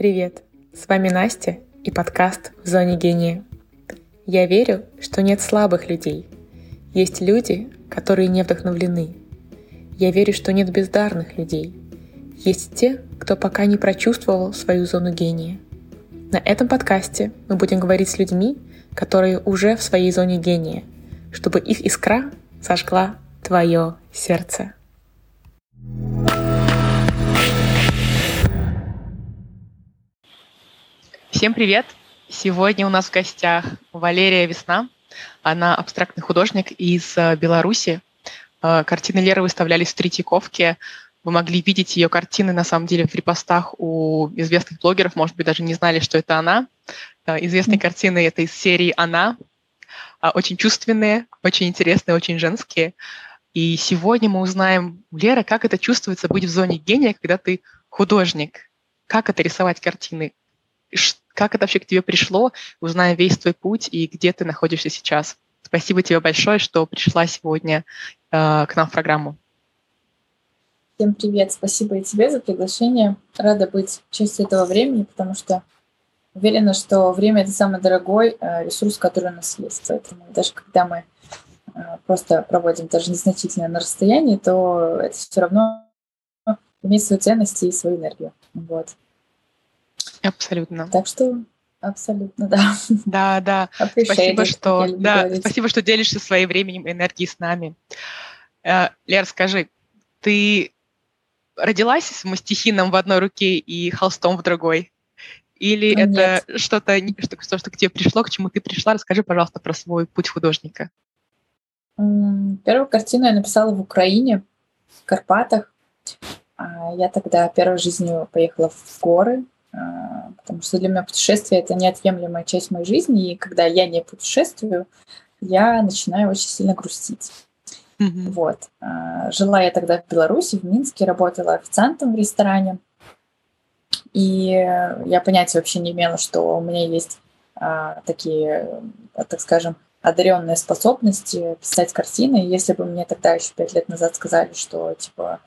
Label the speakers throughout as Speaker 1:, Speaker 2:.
Speaker 1: Привет! С вами Настя и подкаст «В зоне гения». Я верю, что нет слабых людей. Есть люди, которые не вдохновлены. Я верю, что нет бездарных людей. Есть те, кто пока не прочувствовал свою зону гения. На этом подкасте мы будем говорить с людьми, которые уже в своей зоне гения, чтобы их искра зажгла твое сердце. Всем привет! Сегодня у нас в гостях Валерия Весна. Она абстрактный художник из э, Беларуси. Э, картины Леры выставлялись в Третьяковке. Вы могли видеть ее картины, на самом деле, в репостах у известных блогеров. Может быть, даже не знали, что это она. Э, известные mm-hmm. картины это из серии «Она». Очень чувственные, очень интересные, очень женские. И сегодня мы узнаем у Леры, как это чувствуется быть в зоне гения, когда ты художник. Как это рисовать картины? Как это вообще к тебе пришло, узнаем весь твой путь и где ты находишься сейчас. Спасибо тебе большое, что пришла сегодня э, к нам в программу.
Speaker 2: Всем привет, спасибо и тебе за приглашение. Рада быть частью этого времени, потому что уверена, что время — это самый дорогой э, ресурс, который у нас есть. Поэтому даже когда мы э, просто проводим даже незначительно на расстоянии, то это все равно имеет свою ценность и свою энергию. Вот.
Speaker 1: Абсолютно.
Speaker 2: Так что Абсолютно, да.
Speaker 1: Да, да. Спасибо, что, да, спасибо, что делишься своим временем и энергией с нами. Э, Лер, скажи, ты родилась с мастихином в одной руке и холстом в другой? Или Нет. это что-то, что, что к тебе пришло, к чему ты пришла? Расскажи, пожалуйста, про свой путь художника.
Speaker 2: Первую картину я написала в Украине, в Карпатах. А я тогда первой жизнью поехала в горы, потому что для меня путешествие — это неотъемлемая часть моей жизни, и когда я не путешествую, я начинаю очень сильно грустить. Mm-hmm. Вот. А, жила я тогда в Беларуси, в Минске, работала официантом в ресторане, и я понятия вообще не имела, что у меня есть а, такие, так скажем, одаренные способности писать картины. Если бы мне тогда еще пять лет назад сказали, что типа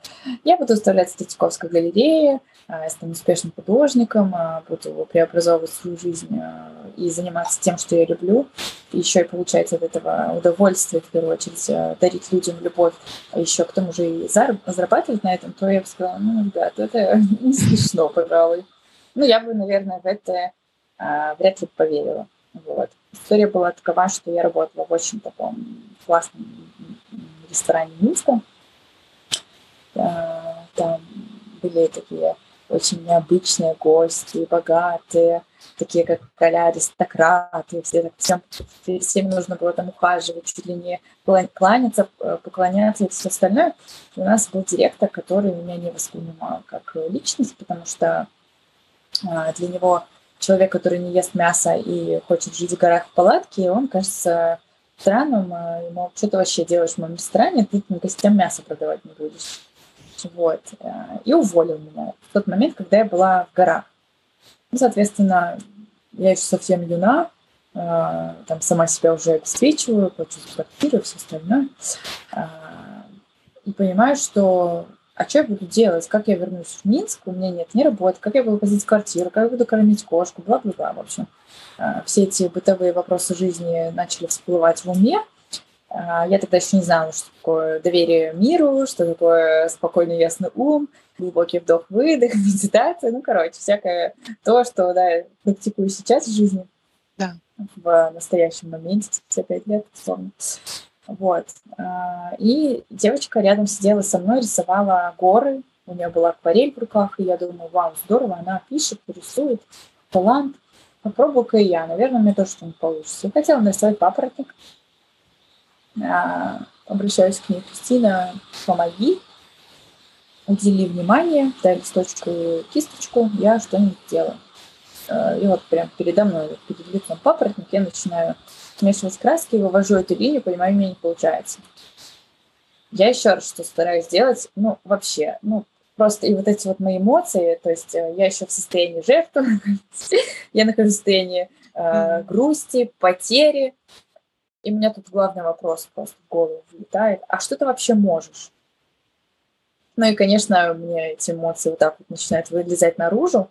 Speaker 2: я буду выставлять в Третьяковской галерее, я стану успешным художником, а, буду преобразовывать свою жизнь а, и заниматься тем, что я люблю, и еще и получать от этого удовольствие, в первую очередь, а, дарить людям любовь, а еще к тому же и зарабатывать на этом, то я бы сказала, ну, ребят, это не смешно, пожалуй. Ну, я бы, наверное, в это а, вряд ли поверила. Вот. История была такова, что я работала в очень таком классном ресторане Минска. Там были такие очень необычные гости, богатые, такие как коля аристократы, все, всем, всем нужно было там ухаживать, чуть ли не кланяться, э, поклоняться и все остальное. И у нас был директор, который меня не воспринимал как личность, потому что а, для него человек, который не ест мясо и хочет жить в горах в палатке, он кажется странным, а, ему что ты вообще делаешь в моем ресторане, ты гостям мясо продавать не будешь. Вот. Э, и уволил меня в тот момент, когда я была в горах. Ну, соответственно, я еще совсем юна, э, там сама себя уже обеспечиваю, плачу за квартиру и все остальное. Э, и понимаю, что а что я буду делать? Как я вернусь в Минск? У меня нет ни работы. Как я буду платить квартиру? Как я буду кормить кошку? Бла-бла-бла, в общем. Все эти бытовые вопросы жизни начали всплывать в уме. А, я тогда еще не знала, что такое доверие миру, что такое спокойный ясный ум, глубокий вдох-выдох, медитация, ну, короче, всякое то, что, да, практикую сейчас в жизни. Да. В настоящем моменте, спустя пять лет, условно. Вот. А, и девочка рядом сидела со мной, рисовала горы. У нее была акварель в руках, и я думаю, вау, здорово, она пишет, рисует, талант. Попробую-ка и я, наверное, мне тоже что-нибудь получится. Я хотела нарисовать папоротник, обращаюсь к ней, Кристина, помоги, удели внимание, дай листочку и кисточку, я что-нибудь делаю. А, и вот прям передо мной, перед лицом папоротник, я начинаю смешивать краски, вывожу эту линию, понимаю, у меня не получается. Я еще раз что стараюсь сделать, ну, вообще, ну, просто и вот эти вот мои эмоции, то есть э, я еще в состоянии жертвы, я нахожусь в состоянии э, грусти, потери, и у меня тут главный вопрос просто в голову влетает. А что ты вообще можешь? Ну и, конечно, у меня эти эмоции вот так вот начинают вылезать наружу.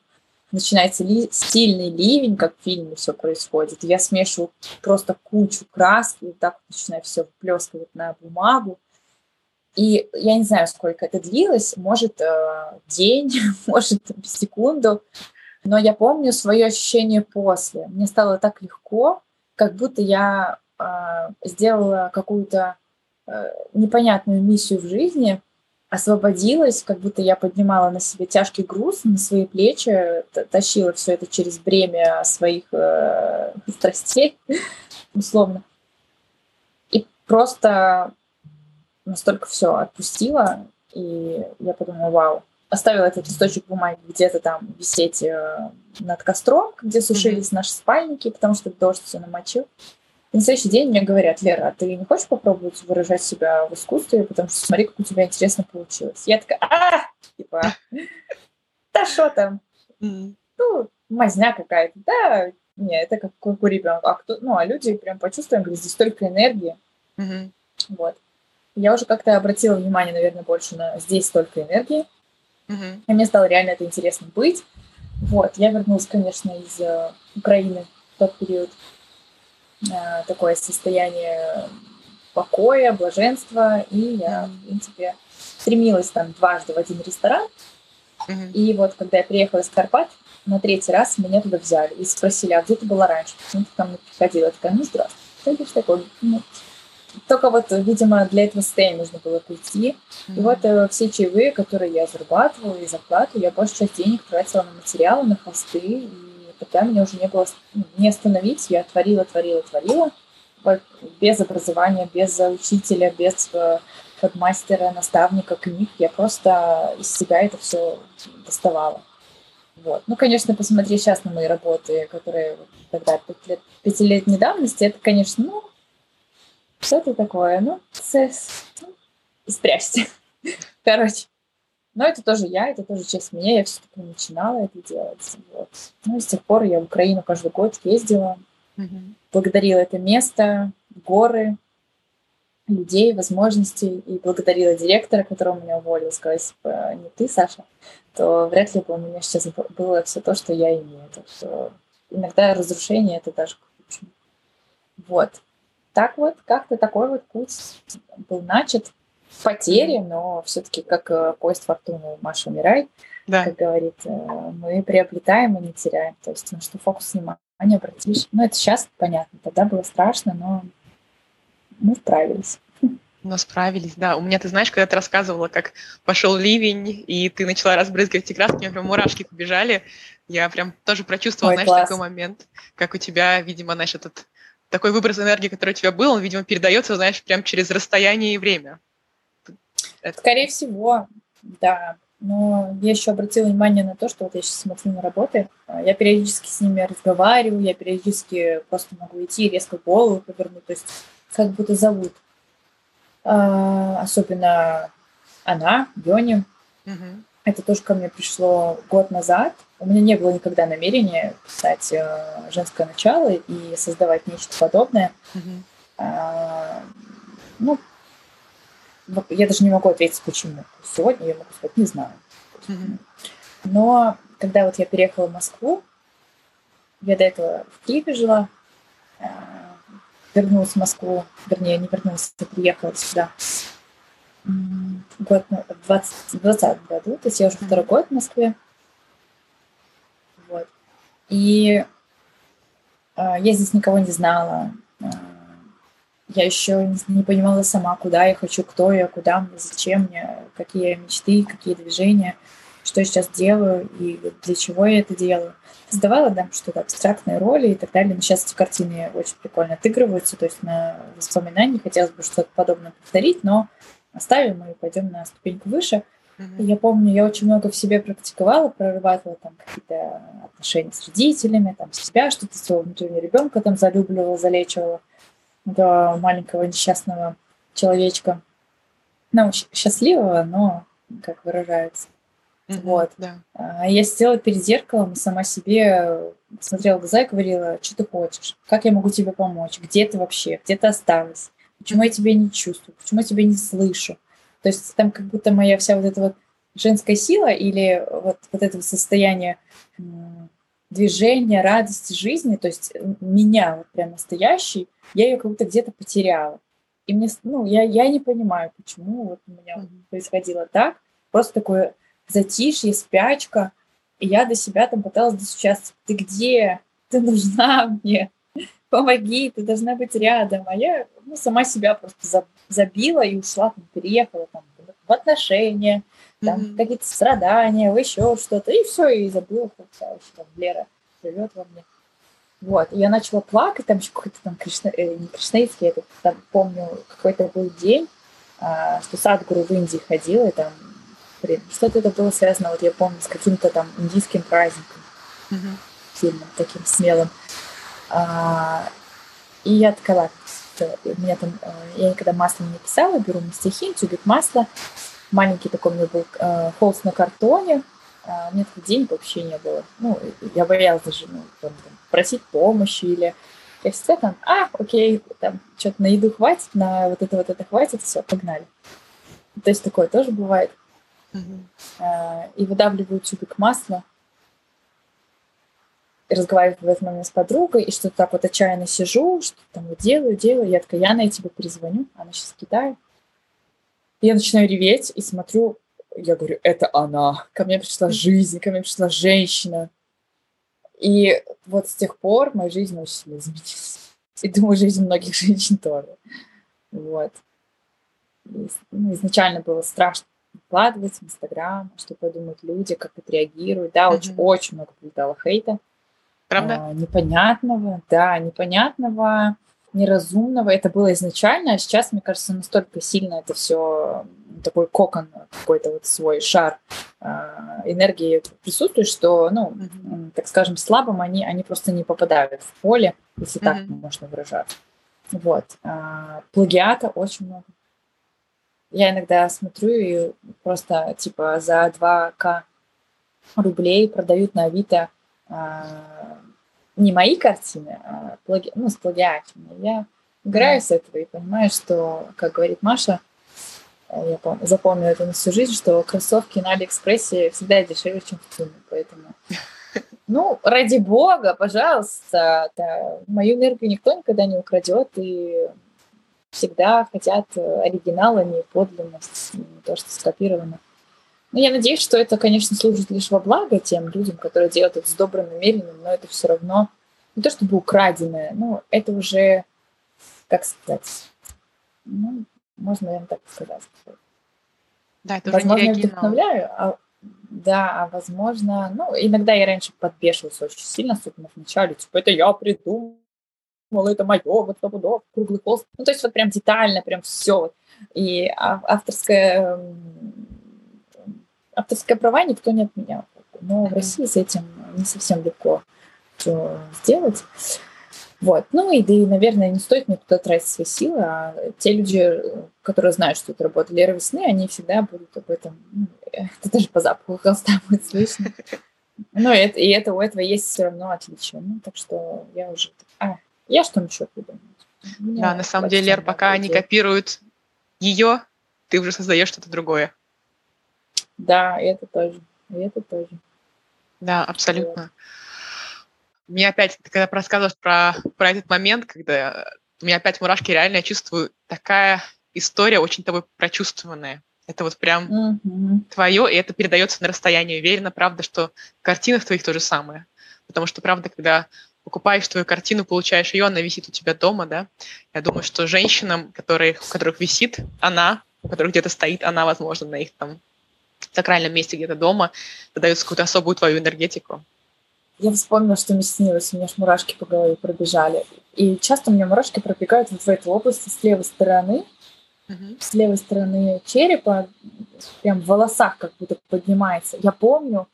Speaker 2: начинается ли, сильный ливень, как в фильме все происходит. Я смешиваю просто кучу краски, и так начинаю все вплескивать на бумагу. И я не знаю, сколько это длилось, может, э, день, может, секунду, но я помню свое ощущение после. Мне стало так легко, как будто я сделала какую-то э, непонятную миссию в жизни, освободилась, как будто я поднимала на себе тяжкий груз на свои плечи, тащила все это через бремя своих э, страстей, условно. И просто настолько все отпустила, и я подумала, вау, оставила этот листочек бумаги где-то там висеть э, над костром, где сушились mm-hmm. наши спальники, потому что дождь все намочил. И на следующий день мне говорят, Лера, а ты не хочешь попробовать выражать себя в искусстве, потому что смотри, как у тебя интересно получилось. Я такая, а, типа, да что там? Ну, мазня какая-то, да, не, это как, как у ребенка. А кто, ну, а люди прям почувствовали, говорят, здесь столько энергии. Вот. Я уже как-то обратила внимание, наверное, больше на здесь столько энергии. И мне стало реально это интересно быть. Вот, я вернулась, конечно, из э, Украины в тот период. Э, такое состояние покоя, блаженства, и я, в принципе, стремилась там дважды в один ресторан. Mm-hmm. И вот, когда я приехала из Карпат, на третий раз меня туда взяли и спросили, а где ты была раньше? Почему ты там не приходила? Я такая, ну, здравствуй. Ты такой, ну, только вот, видимо, для этого состояния нужно было прийти. Mm-hmm. И вот э, все чаевые, которые я зарабатывала и зарплату, я большую часть денег тратила на материалы, на холсты. И тогда меня уже не было ну, не остановить. Я творила, творила, творила. Без образования, без учителя, без э, подмастера, наставника, книг. Я просто из себя это все доставала. Вот. Ну, конечно, посмотри сейчас на мои работы, которые тогда пятилетней давности, это, конечно, ну, что это такое? Ну, цесс. Спрячьте. Короче. Но это тоже я, это тоже часть меня. Я все-таки начинала это делать. Вот. Ну, и с тех пор я в Украину каждый год ездила. Угу. Благодарила это место, горы, людей, возможностей. И благодарила директора, которого меня уволил. Сказать, типа, не ты, Саша, то вряд ли бы у меня сейчас было все то, что я имею. Так что иногда разрушение — это даже к Вот так вот, как-то такой вот путь был начат в потере, но все-таки как э, поезд фортуны Маша умирает, да. как говорит, э, мы приобретаем и не теряем. То есть на что фокус внимания обратишь. Ну, это сейчас понятно, тогда было страшно, но мы справились.
Speaker 1: Но справились, да. У меня, ты знаешь, когда ты рассказывала, как пошел ливень, и ты начала разбрызгивать эти краски, у меня прям мурашки побежали. Я прям тоже прочувствовала, Ой, знаешь, класс. такой момент, как у тебя, видимо, знаешь, этот такой выброс энергии, который у тебя был, он, видимо, передается, знаешь, прям через расстояние и время.
Speaker 2: Скорее всего, да. Но я еще обратила внимание на то, что вот я сейчас смотрю на работы, а, я периодически с ними разговариваю, я периодически просто могу идти и резко голову повернуть, то есть как будто зовут. А, особенно она, Йони. Угу. Это тоже ко мне пришло год назад. У меня не было никогда намерения писать э, женское начало и создавать нечто подобное. Mm-hmm. А, ну, я даже не могу ответить, почему. Сегодня я могу сказать, не знаю. Mm-hmm. Но когда вот я переехала в Москву, я до этого в Киеве жила, э, вернулась в Москву, вернее, не вернулась, а приехала сюда год, в 2020 году, то есть я уже второй год в Москве. Вот. И э, я здесь никого не знала. Я еще не, понимала сама, куда я хочу, кто я, куда мне, зачем мне, какие мечты, какие движения, что я сейчас делаю и для чего я это делаю. Создавала да, что-то абстрактные роли и так далее. Но сейчас эти картины очень прикольно отыгрываются, то есть на воспоминании хотелось бы что-то подобное повторить, но оставим и пойдем на ступеньку выше. Mm-hmm. Я помню, я очень много в себе практиковала, прорабатывала там какие-то отношения с родителями, там себя, что-то своего внутреннего ребенка там залюбливала, залечивала до маленького несчастного человечка. Ну, счастливого, но как выражается. Mm-hmm, вот. Да. А, я сидела перед зеркалом и сама себе смотрела в глаза и говорила, что ты хочешь, как я могу тебе помочь, где ты вообще, где ты осталась почему я тебя не чувствую, почему я тебя не слышу. То есть там как будто моя вся вот эта вот женская сила или вот, вот это состояние движения, радости жизни, то есть меня вот прям настоящий, я ее как будто где-то потеряла. И мне, ну, я, я не понимаю, почему вот у меня mm-hmm. происходило так. Просто такое затишье, спячка. И я до себя там пыталась достучаться. Ты где? Ты нужна мне? Помоги, ты должна быть рядом. А я ну, сама себя просто забила и ушла, там, переехала там, в отношения, там mm-hmm. какие-то страдания, в еще что-то. И все, и забыла, вообще там Лера живет во мне. Вот, и я начала плакать, там еще какой-то там Кришна, э, не кришнаитский, я там помню, какой-то был день, а, что Садгуру в Индии ходил, и там, блин, что-то это было связано, вот я помню, с каким-то там индийским праздником, mm-hmm. сильным, таким смелым. А, и я такая, у меня там, э, я никогда масло не писала, беру на стихи, тюбик масла, маленький такой у меня был э, холст на картоне, а, у меня таких денег вообще не было. Ну, я боялась даже ну, там, там, просить помощи или я всегда там, а, окей, там что-то на еду хватит, на вот это вот это хватит, все, погнали. То есть такое тоже бывает. Mm-hmm. И выдавливаю тюбик масла, разговариваю в этот момент с подругой, и что-то так вот отчаянно сижу, что там вот делаю, делаю. Я такая, я на тебе перезвоню, она сейчас в Китае. И я начинаю реветь и смотрю, я говорю, это она. Ко мне пришла жизнь, ко мне пришла женщина. И вот с тех пор моя жизнь очень сильно изменилась. И думаю, жизнь многих женщин тоже. Вот. И, ну, изначально было страшно выкладывать в Инстаграм, что подумают люди, как отреагируют. Да, mm-hmm. очень, очень много прилетало хейта.
Speaker 1: Правда?
Speaker 2: А, непонятного, да, непонятного, неразумного. Это было изначально, а сейчас, мне кажется, настолько сильно это все такой кокон, какой-то вот свой шар э, энергии присутствует, что, ну, mm-hmm. так скажем, слабым они, они просто не попадают в поле, если mm-hmm. так можно выражаться. Вот. А, плагиата очень много. Я иногда смотрю и просто, типа, за 2к рублей продают на Авито а, не мои картины, а плаги... ну, с плагиатами. Я играю mm-hmm. с этого и понимаю, что, как говорит Маша, Э, я помню, запомню это на всю жизнь, что кроссовки на Алиэкспрессе всегда дешевле, чем в Туне, поэтому... Ну, ради бога, пожалуйста, да, мою энергию никто никогда не украдет, и всегда хотят оригинал, а не подлинность, не то, что скопировано. Но я надеюсь, что это, конечно, служит лишь во благо тем людям, которые делают это с добрым намерением, но это все равно не то чтобы украденное, ну, это уже, как сказать, ну, можно, наверное, так сказать.
Speaker 1: Да, это
Speaker 2: возможно,
Speaker 1: уже
Speaker 2: не я вдохновляю, а, да, а возможно, ну, иногда я раньше подбешивалась очень сильно, особенно в начале, типа, это я придумал, это мое, вот стопудов, круглый холст. Ну, то есть вот прям детально, прям все. И авторское, авторское права никто не отменял. Но в России с этим не совсем легко все сделать. Вот. Ну и, да и, наверное, не стоит мне туда тратить свои силы, а те люди, которые знают, что это работа Леры Весны, они всегда будут об этом, ну, это даже по запаху холста будет слышно. Ну, это, и это, у этого есть все равно отличие. Ну, так что я уже... А, я что еще придумаю?
Speaker 1: Да, на самом деле, Лер, пока они копируют ее, ты уже создаешь что-то другое.
Speaker 2: Да, это тоже. Это тоже.
Speaker 1: Да, абсолютно. Вот. Мне опять, ты когда рассказываешь про, про этот момент, когда у меня опять мурашки, реально я чувствую такая история очень тобой прочувствованная. Это вот прям mm-hmm. твое, и это передается на расстоянии. Уверена, правда, что в картинах твоих то же самое. Потому что, правда, когда покупаешь твою картину, получаешь ее, она висит у тебя дома, да. Я думаю, что женщинам, которые, у которых висит она, у которых где-то стоит она, возможно, на их там сакральном месте где-то дома, дает какую-то особую твою энергетику
Speaker 2: я вспомнила, что мне снилось, у меня аж мурашки по голове пробежали. И часто у меня мурашки пробегают вот в этой области с левой стороны, uh-huh. с левой стороны черепа, прям в волосах как будто поднимается. Я помню,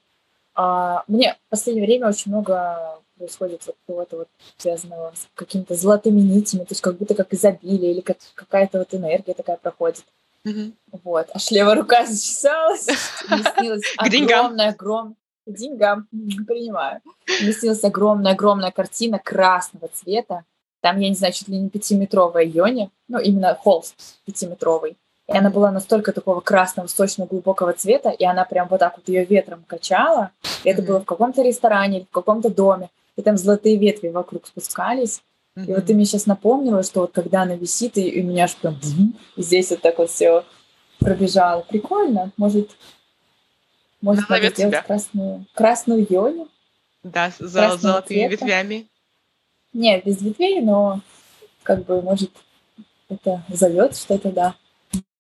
Speaker 2: а, мне в последнее время очень много происходит вот чего-то вот связанного с какими-то золотыми нитями, то есть как будто как изобилие или как какая-то вот энергия такая проходит. Uh-huh. Вот. Аж левая рука зачесалась, мне снилось огромная, огромная деньгам принимаю. Вместилась огромная-огромная картина красного цвета. Там, я не знаю, чуть ли не пятиметровая Йони, ну, именно холст пятиметровый. И она была настолько такого красного, сочного, глубокого цвета, и она прям вот так вот ее ветром качала. И это было в каком-то ресторане, в каком-то доме, и там золотые ветви вокруг спускались. И вот ты мне сейчас напомнила, что вот когда она висит, и, и у меня аж прям здесь вот так вот все пробежало. Прикольно. Может, может надо сделать тебя. красную, красную йони?
Speaker 1: Да, с золотыми цвета. ветвями.
Speaker 2: Не, без ветвей, но как бы, может, это зовет что-то, да,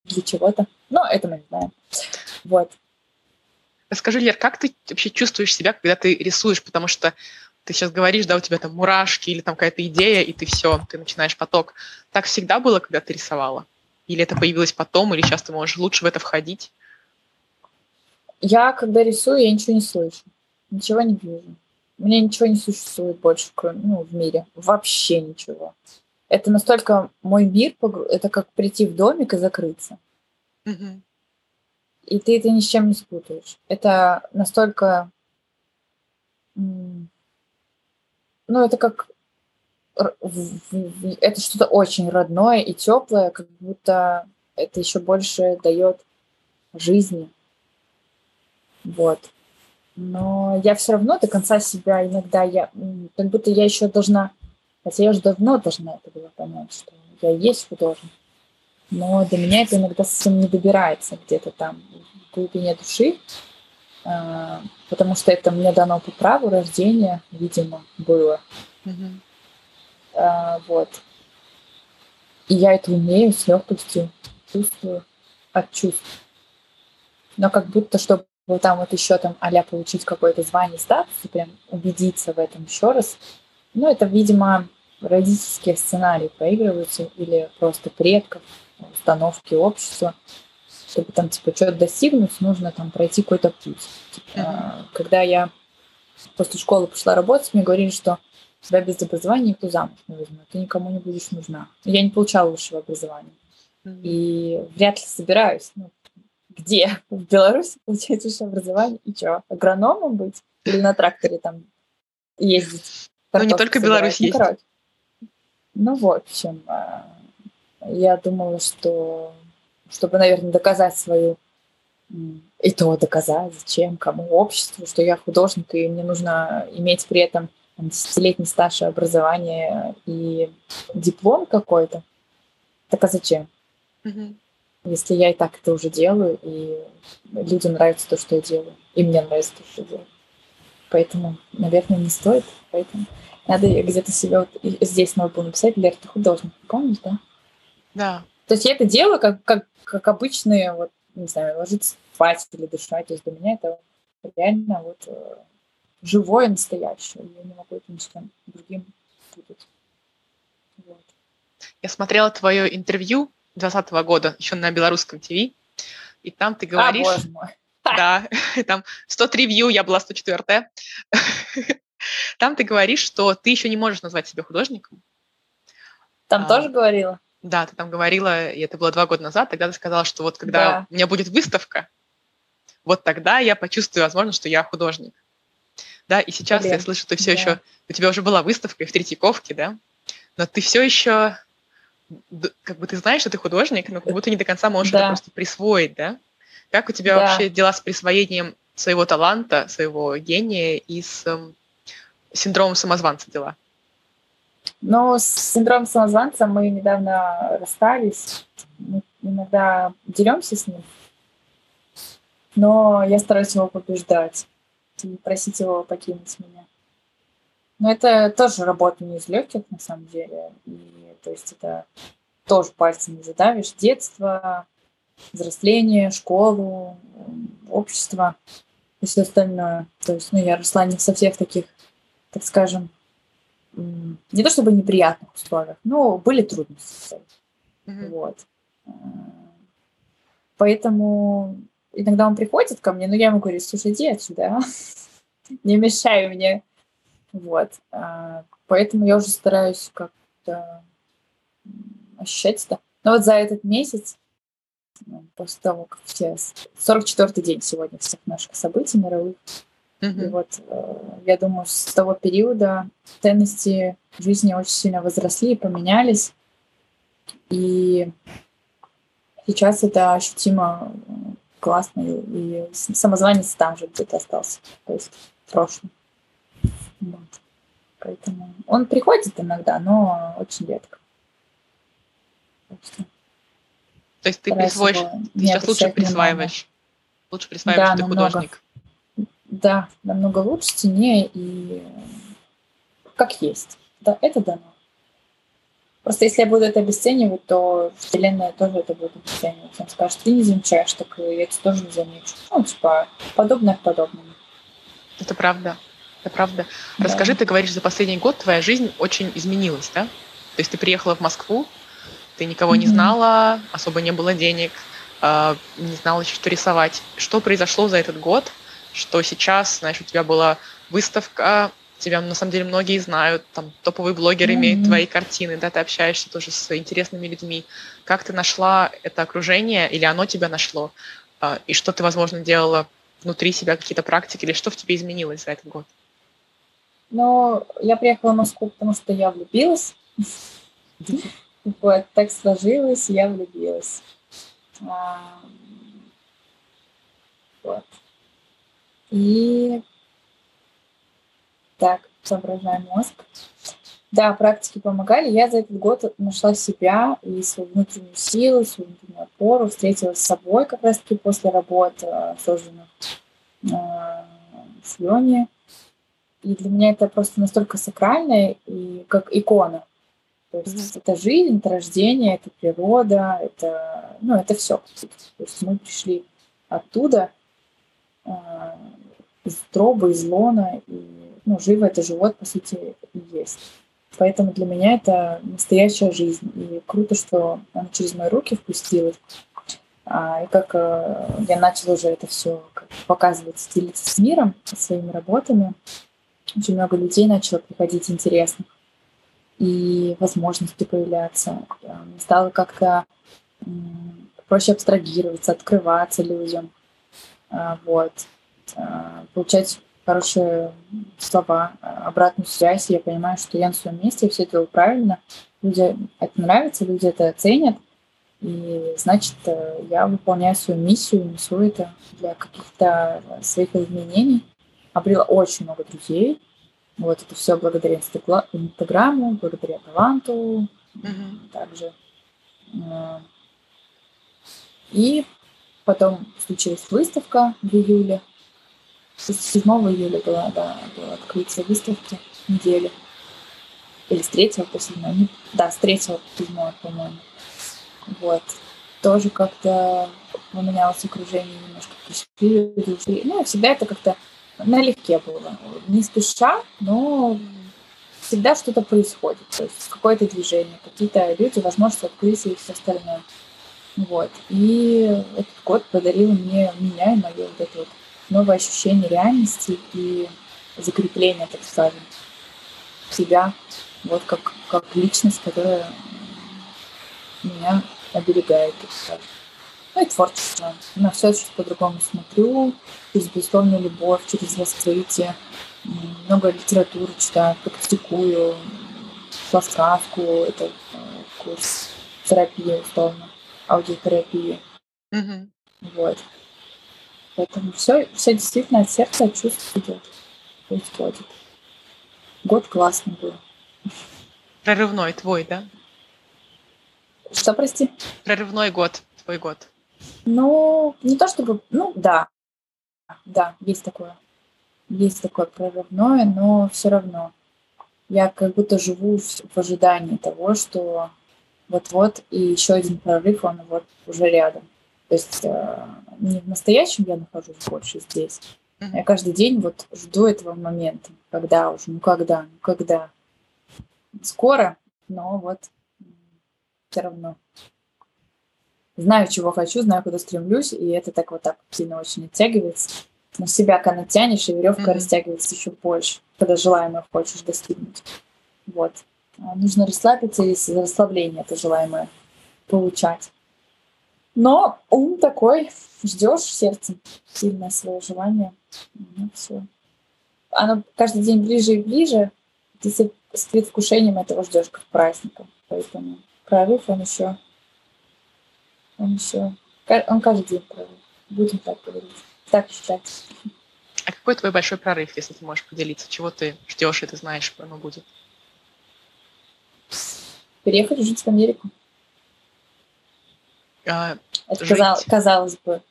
Speaker 2: для чего-то. Но это мы не знаем. Вот.
Speaker 1: Скажи, Лер, как ты вообще чувствуешь себя, когда ты рисуешь? Потому что ты сейчас говоришь, да, у тебя там мурашки или там какая-то идея, и ты все, ты начинаешь поток. Так всегда было, когда ты рисовала? Или это появилось потом, или сейчас ты можешь лучше в это входить?
Speaker 2: Я, когда рисую, я ничего не слышу, ничего не вижу. У меня ничего не существует больше, кроме, ну, в мире. Вообще ничего. Это настолько мой мир, это как прийти в домик и закрыться.
Speaker 1: Mm-hmm.
Speaker 2: И ты это ни с чем не спутаешь. Это настолько... Ну, это как... Это что-то очень родное и теплое, как будто это еще больше дает жизни. Вот. Но я все равно до конца себя иногда, я, как будто я еще должна, хотя я уже давно должна это было понять, что я есть художник. Но до меня это иногда совсем не добирается где-то там в глубине души, потому что это мне дано по праву рождения, видимо, было. А, вот. И я это умею с легкостью, чувствую от чувств. Но как будто, чтобы вот там вот еще там а получить какое-то звание, статус, и прям убедиться в этом еще раз. Ну, это, видимо, родительские сценарии проигрываются или просто предков, установки общества, чтобы там, типа, что-то достигнуть, нужно там пройти какой-то путь. Типа, когда я после школы пошла работать, мне говорили, что тебя без образования никто замуж не возьмет, ты никому не будешь нужна. Я не получала высшего образования. И вряд ли собираюсь. Ну, где? В Беларуси получать высшее образование и что? Агрономом быть? Или на тракторе там ездить?
Speaker 1: Ну, не только Беларусь ну, есть. Короче.
Speaker 2: Ну, в общем, а, я думала, что чтобы, наверное, доказать свою и то доказать, зачем, кому, обществу, что я художник, и мне нужно иметь при этом десятилетний стаж и образование и диплом какой-то. Так а зачем?
Speaker 1: Mm-hmm
Speaker 2: если я и так это уже делаю, и людям нравится то, что я делаю, и мне нравится то, что я делаю. Поэтому, наверное, не стоит. Поэтому надо где-то себе вот здесь на лбу написать, Лер, ты художник, помнишь, да?
Speaker 1: Да.
Speaker 2: То есть я это делаю как, как, как обычные, вот, не знаю, ложиться спать или дышать. То есть для меня это реально вот э, живое, настоящее. Я не могу это ни с чем другим путать. Вот.
Speaker 1: Я смотрела твое интервью 2020 года, еще на белорусском ТВ, и там ты говоришь... А, боже мой. Да, там 103 вью, я была 104 Там ты говоришь, что ты еще не можешь назвать себя художником.
Speaker 2: Там а, тоже говорила?
Speaker 1: Да, ты там говорила, и это было два года назад, тогда ты сказала, что вот когда да. у меня будет выставка, вот тогда я почувствую, возможно, что я художник. Да, и сейчас Блин. я слышу, ты все да. еще, у тебя уже была выставка в Третьяковке, да, но ты все еще как бы ты знаешь, что ты художник, но как будто не до конца можешь да. это просто присвоить, да? Как у тебя да. вообще дела с присвоением своего таланта, своего гения и с э, синдромом самозванца дела?
Speaker 2: Ну, с синдромом самозванца мы недавно расстались. Мы иногда деремся с ним. Но я стараюсь его побеждать и просить его покинуть меня. Но это тоже работа не из легких, на самом деле. И то есть это тоже пальцем не задавишь. Детство, взросление, школу, общество и все остальное. То есть, ну, я росла не со всех таких, так скажем, не то чтобы неприятных условиях, но были трудности. Mm-hmm. Вот. Поэтому иногда он приходит ко мне, но я ему говорю, слушай, иди отсюда, а? не мешай мне. Вот. А, поэтому я уже стараюсь как-то ощущать это. Но вот за этот месяц, ну, после того, как все... 44-й день сегодня всех наших событий мировых. Mm-hmm. И вот э, я думаю, с того периода ценности жизни очень сильно возросли и поменялись. И Сейчас это ощутимо классно, и самозванец там же где-то остался, то есть в прошлом. Вот. Поэтому он приходит иногда, но очень редко.
Speaker 1: То есть ты присвоишь, ты сейчас лучше присваиваешь. Лучше присваиваешь, да, ты намного, художник.
Speaker 2: Да, намного лучше, ценнее и как есть. Да, это дано. Просто если я буду это обесценивать, то Вселенная тоже это будет обесценивать. Он скажет, ты не замечаешь, так я это тоже не замечу. Ну, типа, подобное к подобному.
Speaker 1: Это правда. Это правда. Да. Расскажи, ты говоришь, за последний год твоя жизнь очень изменилась, да? То есть ты приехала в Москву, ты никого mm-hmm. не знала, особо не было денег, э, не знала еще, что рисовать. Что произошло за этот год, что сейчас, знаешь, у тебя была выставка, тебя на самом деле многие знают, там топовые блогеры mm-hmm. имеют твои картины, да, ты общаешься тоже с интересными людьми. Как ты нашла это окружение, или оно тебя нашло? Э, и что ты, возможно, делала внутри себя, какие-то практики, или что в тебе изменилось за этот год?
Speaker 2: Ну, я приехала в Москву, потому что я влюбилась. Вот, так сложилось, я влюбилась. А, вот. И так, соображаю мозг. Да, практики помогали. Я за этот год нашла себя и свою внутреннюю силу, свою внутреннюю опору, встретилась с собой как раз-таки после работы, а, созданных э, с Лёни. И для меня это просто настолько сакрально, и как икона. То есть mm-hmm. это жизнь, это рождение, это природа, это, ну, это все. То есть мы пришли оттуда, э, из тробы, из лона, и ну, живо это живот, по сути, и есть. Поэтому для меня это настоящая жизнь. И круто, что она через мои руки впустилась. А, и как э, я начала уже это все показывать, делиться с миром, своими работами, очень много людей начало приходить интересных и возможности появляться. Мне стало как-то проще абстрагироваться, открываться людям, вот, а, получать хорошие слова, обратную связь. Я понимаю, что я на своем месте, я все делаю правильно. Люди это нравится, люди это ценят. И значит, э, я выполняю свою миссию, несу это для каких-то своих изменений. Обрела очень много друзей, вот это все благодаря Инстаграму, благодаря таланту, mm-hmm. также. Э, и потом случилась выставка в июле. 7 июля была, да, было открытие выставки недели. Или с 3 по 7. Да, с 3 по 7, по-моему. Вот. Тоже как-то поменялось окружение немножко. Пришли люди. Ну, всегда это как-то налегке было. Не спеша, но всегда что-то происходит. То есть какое-то движение, какие-то люди, возможности открылись и все остальное. Вот. И этот год подарил мне, меня и мое вот это вот новое ощущение реальности и закрепление, так скажем, себя вот как, как личность, которая меня оберегает. Ну и творчество. На все сейчас по-другому смотрю, через безусловную любовь, через раскрытие. Много литературы читаю, практикую, сказку, это э, курс терапии, условно, аудиотерапии. Mm-hmm. Вот. Поэтому все, все действительно от сердца, от чувств идет, происходит. Год классный был.
Speaker 1: Прорывной твой, да?
Speaker 2: Что, прости?
Speaker 1: Прорывной год, твой год.
Speaker 2: Ну, не то чтобы, ну да, да, есть такое. Есть такое прорывное, но все равно я как будто живу в ожидании того, что вот-вот и еще один прорыв, он вот уже рядом. То есть э, не в настоящем я нахожусь больше здесь. Я каждый день вот жду этого момента, когда уже, ну когда, ну когда. Скоро, но вот все равно знаю, чего хочу, знаю, куда стремлюсь, и это так вот так сильно очень оттягивается. На себя, когда тянешь, и веревка mm-hmm. растягивается еще больше, когда желаемое хочешь достигнуть. Вот. Нужно расслабиться и расслабление это желаемое получать. Но ум такой, ждешь сердцем сильное свое желание. Ну, все. Оно каждый день ближе и ближе. Ты с предвкушением этого ждешь как праздника. Поэтому прорыв он еще Он еще... Он каждый день прорыв. Будем так говорить. Так считать.
Speaker 1: А какой твой большой прорыв, если ты можешь поделиться? Чего ты ждешь и ты знаешь, что оно будет?
Speaker 2: Переехать жить в Америку.
Speaker 1: А,
Speaker 2: Это казалось, казалось бы,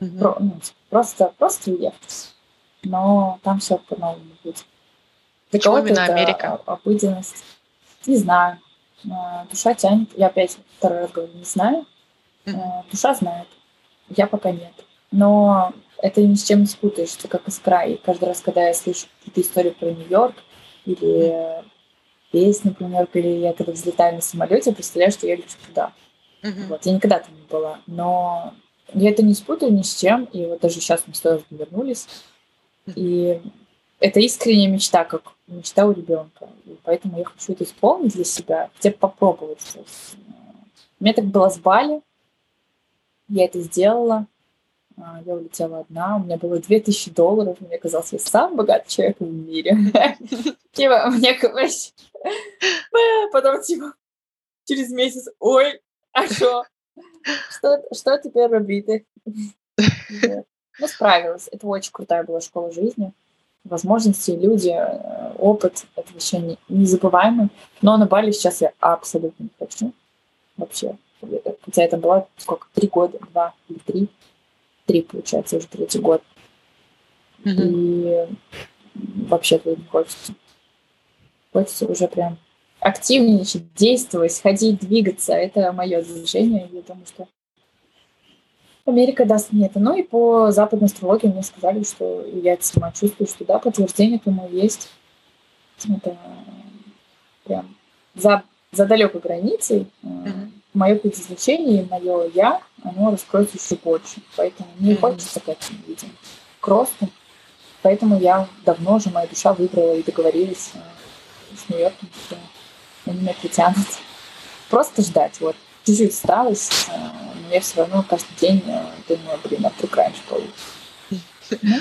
Speaker 2: угу. про, ну, просто, просто уехать. Но там все по-новому будет.
Speaker 1: Для Почему именно Америка?
Speaker 2: Обыденность. Не знаю. А, душа тянет. Я опять второй раз говорю, не знаю. Mm-hmm. Душа знает. Я пока нет. Но это ни с чем не спутаешь, это как искра. И каждый раз, когда я слышу какие-то истории про Нью-Йорк или про Нью-Йорк, или я когда взлетаю на самолете, я представляю, что я лечу туда. Mm-hmm. Вот. Я никогда там не была. Но я это не спутаю ни с чем. И вот даже сейчас мы с тоже вернулись. И это искренняя мечта, как мечта у ребенка. И поэтому я хочу это исполнить для себя, хотя бы попробовать. У меня так было с Бали. Я это сделала. А, я улетела одна, у меня было 2000 долларов, мне казалось, я самый богатый человек в мире. Типа, мне. Потом, типа, через месяц, ой, а что? Что теперь робити? Ну, справилась. Это очень крутая была школа жизни возможности, люди, э, опыт, это вообще незабываемый. Но на Бали сейчас я абсолютно не хочу. Вообще. Хотя это было сколько? Три года, два или три. Три, получается, уже третий год. Mm-hmm. И вообще не хочется. Хочется уже прям активничать, действовать, ходить, двигаться. Это мое движение. Я думаю, что Америка даст мне это. Ну и по западной астрологии мне сказали, что я сама чувствую, что да, подтверждение этому есть. Это прям за, за далекой границей. Mm-hmm. Мое предназначение, мое я, оно раскроется еще больше. Поэтому мне mm-hmm. хочется к этому, видимо, к росту. Поэтому я давно уже, моя душа выбрала и договорилась э, с Нью-Йорком, что они меня притянут. Просто ждать, вот чуть-чуть осталось, э, но я все равно каждый день э, думаю, блин, а вдруг раньше получится. Ну,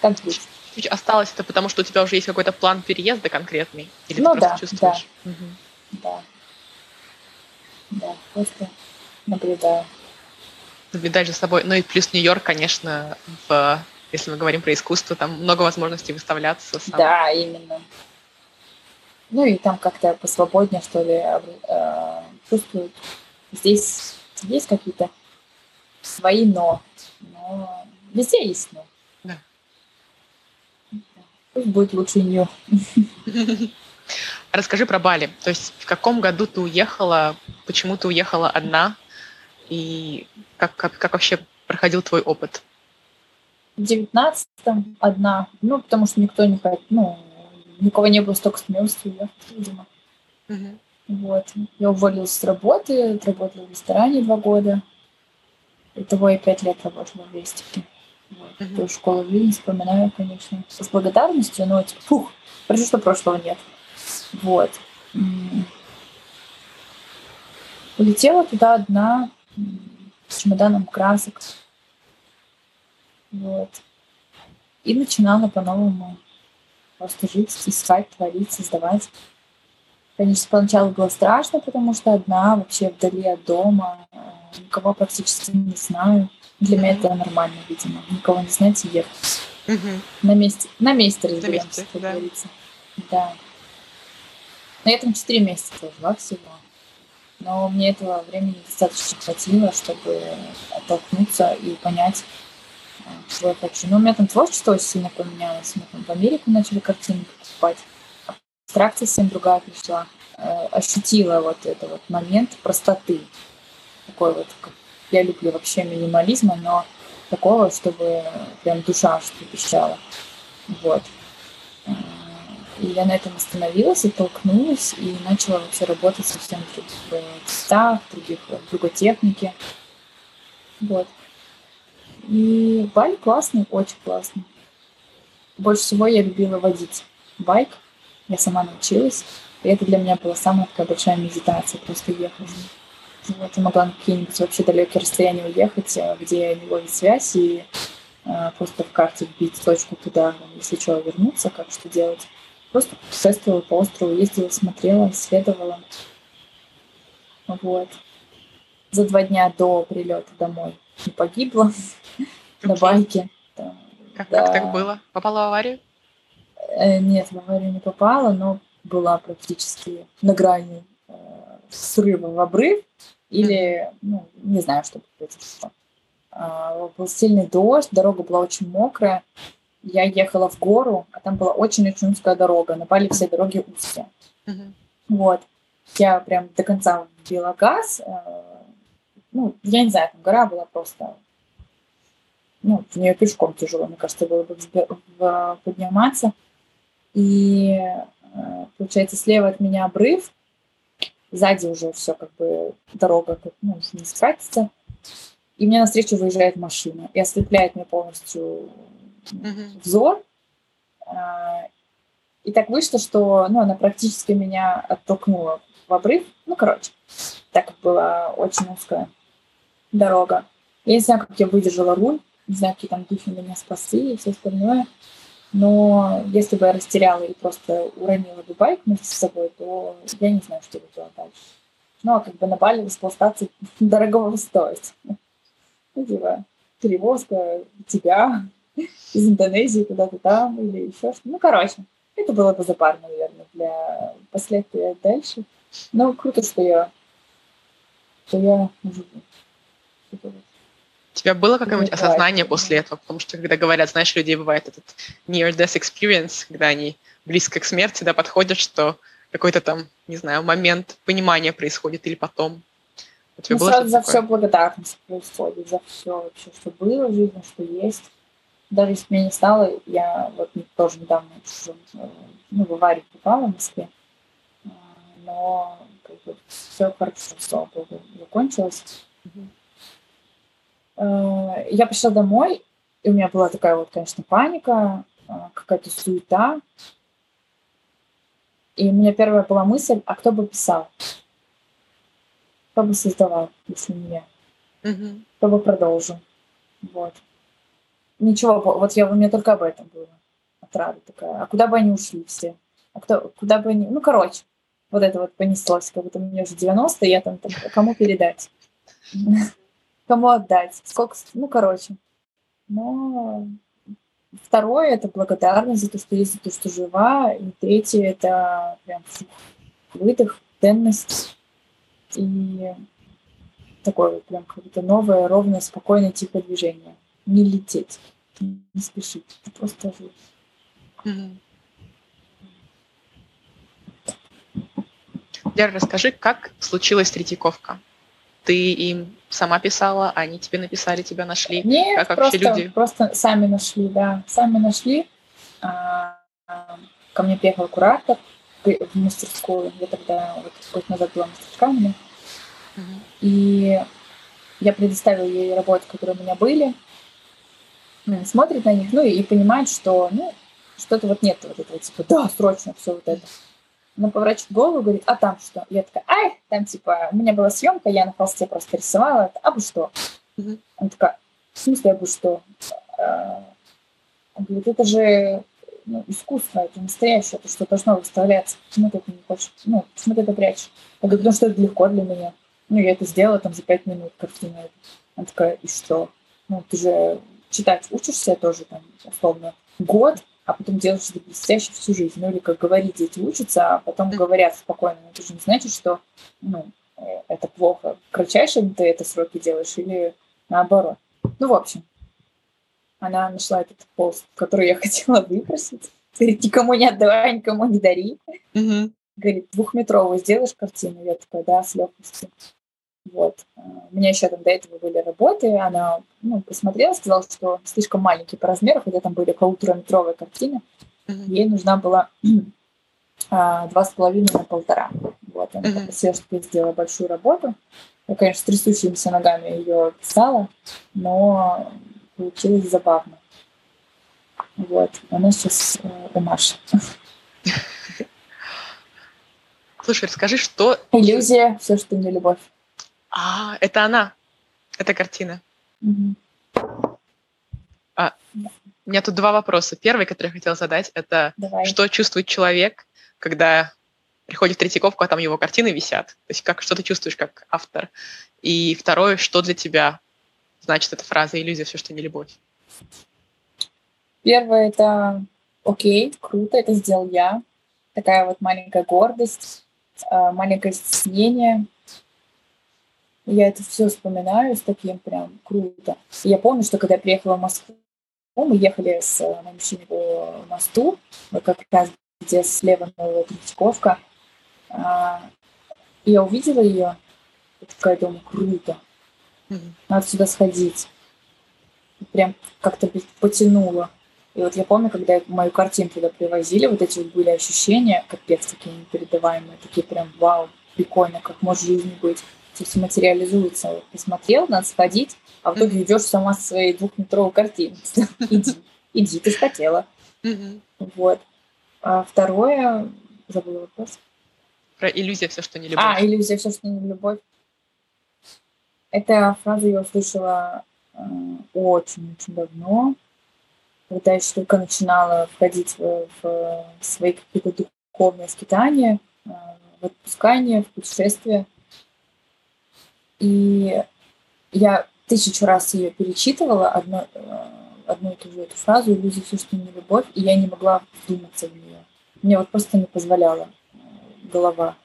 Speaker 2: как быть?
Speaker 1: Чуть осталось это потому, что у тебя уже есть какой-то план переезда конкретный? Или
Speaker 2: ну
Speaker 1: ты
Speaker 2: да, чувствуешь? Да. Угу. да. Да, просто наблюдаю.
Speaker 1: Наблюдать за собой. Ну и плюс Нью-Йорк, конечно, в, если мы говорим про искусство, там много возможностей выставляться.
Speaker 2: Сам. Да, именно. Ну и там как-то посвободнее, что ли, э, чувствуют Здесь есть какие-то свои но, но везде есть но. Да. Пусть будет лучше нее.
Speaker 1: Расскажи про Бали. То есть в каком году ты уехала, почему ты уехала одна, и как, как, как вообще проходил твой опыт?
Speaker 2: В девятнадцатом одна. Ну, потому что никто не ну, никого не было столько смелости уехать, видимо. Угу. Вот. Я уволилась с работы, отработала в ресторане два года. Итого я пять лет работала в Вестике. Вот. Mm-hmm. Ту школу жизни вспоминаю, конечно, с благодарностью, но типа, фух, хорошо, что прошлого нет. Вот. Улетела туда одна с чемоданом красок. Вот. И начинала по-новому просто жить, искать, творить, создавать. Конечно, поначалу было страшно, потому что одна, вообще вдали от дома, э, никого практически не знаю. Для меня это нормально, видимо. Никого не знать и ехать. Угу. На месте, на месте разберемся, как да. говорится. Да. Но я там 4 месяца прожила всего. Но мне этого времени достаточно хватило, чтобы оттолкнуться и понять, что я хочу. Но у меня там творчество очень сильно поменялось. Мы там в Америку начали картины покупать абстракция совсем другая пришла. Э, ощутила вот этот вот момент простоты. Такой вот, я люблю вообще минимализма, но такого, чтобы прям душа что трепещала. Вот. Э, и я на этом остановилась и толкнулась, и начала вообще работать совсем в других местах, в других, в другой технике. Вот. И Бали классный, очень классный. Больше всего я любила водить байк. Я сама научилась. И это для меня была самая такая большая медитация, просто ехать. Вот, я могла на какие-нибудь вообще далекие расстояния уехать, э, где не ловит связь, и э, просто в карте вбить точку туда, если что, вернуться, как что делать. Просто путешествовала по острову, ездила, смотрела, исследовала. Вот. за два дня до прилета домой не погибла на байке.
Speaker 1: Как, да. как так было? Попала в аварию?
Speaker 2: Э, нет, в аварию не попала, но была практически на грани э, срыва в обрыв или, ну, не знаю, что произошло. А, был сильный дождь, дорога была очень мокрая. Я ехала в гору, а там была очень-очень узкая дорога. На Бали все дороги узкие. Mm-hmm. Вот. Я прям до конца вбила газ. Э, ну, я не знаю, там гора была просто... Ну, в нее пешком тяжело, мне кажется, было бы подниматься. И э, получается, слева от меня обрыв, сзади уже все как бы дорога как, ну, не скатится. И мне навстречу выезжает машина и ослепляет мне полностью mm-hmm. взор. А, и так вышло, что ну, она практически меня оттолкнула в обрыв. Ну, короче, так была очень узкая дорога. Я не знаю, как я выдержала руль, не знаю, какие там духи меня спасли и все остальное. Но если бы я растеряла и просто уронила бы байк вместе с собой, то я не знаю, что бы делать дальше. Ну, а как бы на Бали распластаться дорого стоит ну, типа, перевозка тебя из Индонезии куда-то там или еще что-то. Ну, короче, это было бы запарно, наверное, для последствия дальше. Но круто, что я, что я живу.
Speaker 1: У тебя было какое-нибудь осознание после этого? Потому что, когда говорят, знаешь, людей бывает этот near-death experience, когда они близко к смерти, да, подходят, что какой-то там, не знаю, момент понимания происходит или потом.
Speaker 2: У тебя ну, было сразу за такое? все благодарность происходит, за все вообще, что было в жизни, что есть. Даже если меня не стало, я вот тоже недавно ну, в аварию попала в Москве, а, но как бы, все хорошо, слава богу, закончилось. Mm-hmm. Я пришла домой, и у меня была такая вот, конечно, паника, а, какая-то суета. И у меня первая была мысль, а кто бы писал? кто бы создавал, если не я. Угу. Кто бы продолжил. Вот. Ничего, вот я, у меня только об этом было. Отрада такая. А куда бы они ушли все? А кто, куда бы они... Ну, короче, вот это вот понеслось, как будто мне уже 90, я там, там кому передать? Кому отдать? Сколько... Ну, короче. Но второе — это благодарность за то, что есть, за то, что жива. И третье — это прям выдох, ценность и такое прям какое-то новое, ровное, спокойное, тихое движение. Не лететь, не спешить, просто жить. Mm-hmm.
Speaker 1: Лера, расскажи, как случилась Третьяковка? Ты им сама писала, а они тебе написали, тебя нашли?
Speaker 2: Нет, как просто, люди? просто сами нашли, да. Сами нашли. А, а, ко мне приехал куратор, в мастерскую. Я тогда вот год назад была мастерская Uh-huh. И я предоставила ей работы, которые у меня были. Она смотрит на них, ну и, и понимает, что ну, что-то вот нет вот этого, типа, да, срочно все вот это. Она поворачивает голову и говорит, а там что? Я такая, ай, там типа, у меня была съемка, я на холсте просто рисовала, это, а бы что? Uh-huh. Она такая, в смысле, а бы что? А, он говорит, это же ну, искусство, это настоящее, это что должно выставляться. Почему ты это не хочешь? Ну, почему ты это прячешь? Я говорю, потому что это легко для меня. Ну, я это сделала там за пять минут, картина. Она такая, и что? Ну, ты же читать учишься тоже там, условно, год, а потом делаешь это блестяще всю жизнь. Ну, или, как говорить, дети учатся, а потом говорят спокойно. Но это же не значит, что, ну, э, это плохо. В кратчайшем ты это сроки делаешь или наоборот. Ну, в общем, она нашла этот пост, который я хотела выбросить. Говорит, никому не отдавай, никому не дари. Угу. Говорит, двухметровую сделаешь картину? Я такая, да, с легкостью. Вот. А, у меня еще там до этого были работы, она ну, посмотрела, сказала, что слишком маленький по размеру, хотя там были полутораметровые картины. Mm-hmm. Ей нужна была а, два с половиной на полтора. Вот, она mm-hmm. попросила, чтобы я сделала большую работу. Я, конечно, с трясущимися ногами ее писала, но получилось забавно. Вот. Она сейчас э, у Маши.
Speaker 1: Слушай, расскажи, что...
Speaker 2: Иллюзия, все, что не любовь.
Speaker 1: А, это она. Это картина. Угу. А, у меня тут два вопроса. Первый, который я хотела задать, это Давай. что чувствует человек, когда приходит в Третьяковку, а там его картины висят. То есть как, что ты чувствуешь как автор. И второе, что для тебя значит эта фраза «иллюзия, все, что не любовь».
Speaker 2: Первое — это окей, круто, это сделал я. Такая вот маленькая гордость, а, маленькое стеснение. Я это все вспоминаю с таким прям круто. Я помню, что когда я приехала в Москву, мы ехали с моим мужчиной по мосту, как раз где слева новая Третьяковка. А, я увидела ее, и такая, думаю, круто. Надо сюда сходить. Прям как-то потянуло. И вот я помню, когда мою картину туда привозили, вот эти вот были ощущения, капец, такие непередаваемые, такие прям вау, прикольно, как может жизнь быть. Все, материализуется. Вот посмотрел, надо сходить, а в итоге идешь сама со своей двухметровой картиной. Иди, иди, ты хотела. Вот. А второе, забыла вопрос.
Speaker 1: Про иллюзия все, что не любовь.
Speaker 2: А, иллюзия все, что не любовь. Эта фраза я услышала очень-очень давно когда еще только начинала входить в, в свои какие-то духовные скитания, э, в отпускание, в путешествие. И я тысячу раз ее перечитывала, одно, э, одну и ту же эту фразу «иллюзия все, что не любовь», и я не могла вдуматься в нее. Мне вот просто не позволяла э, голова.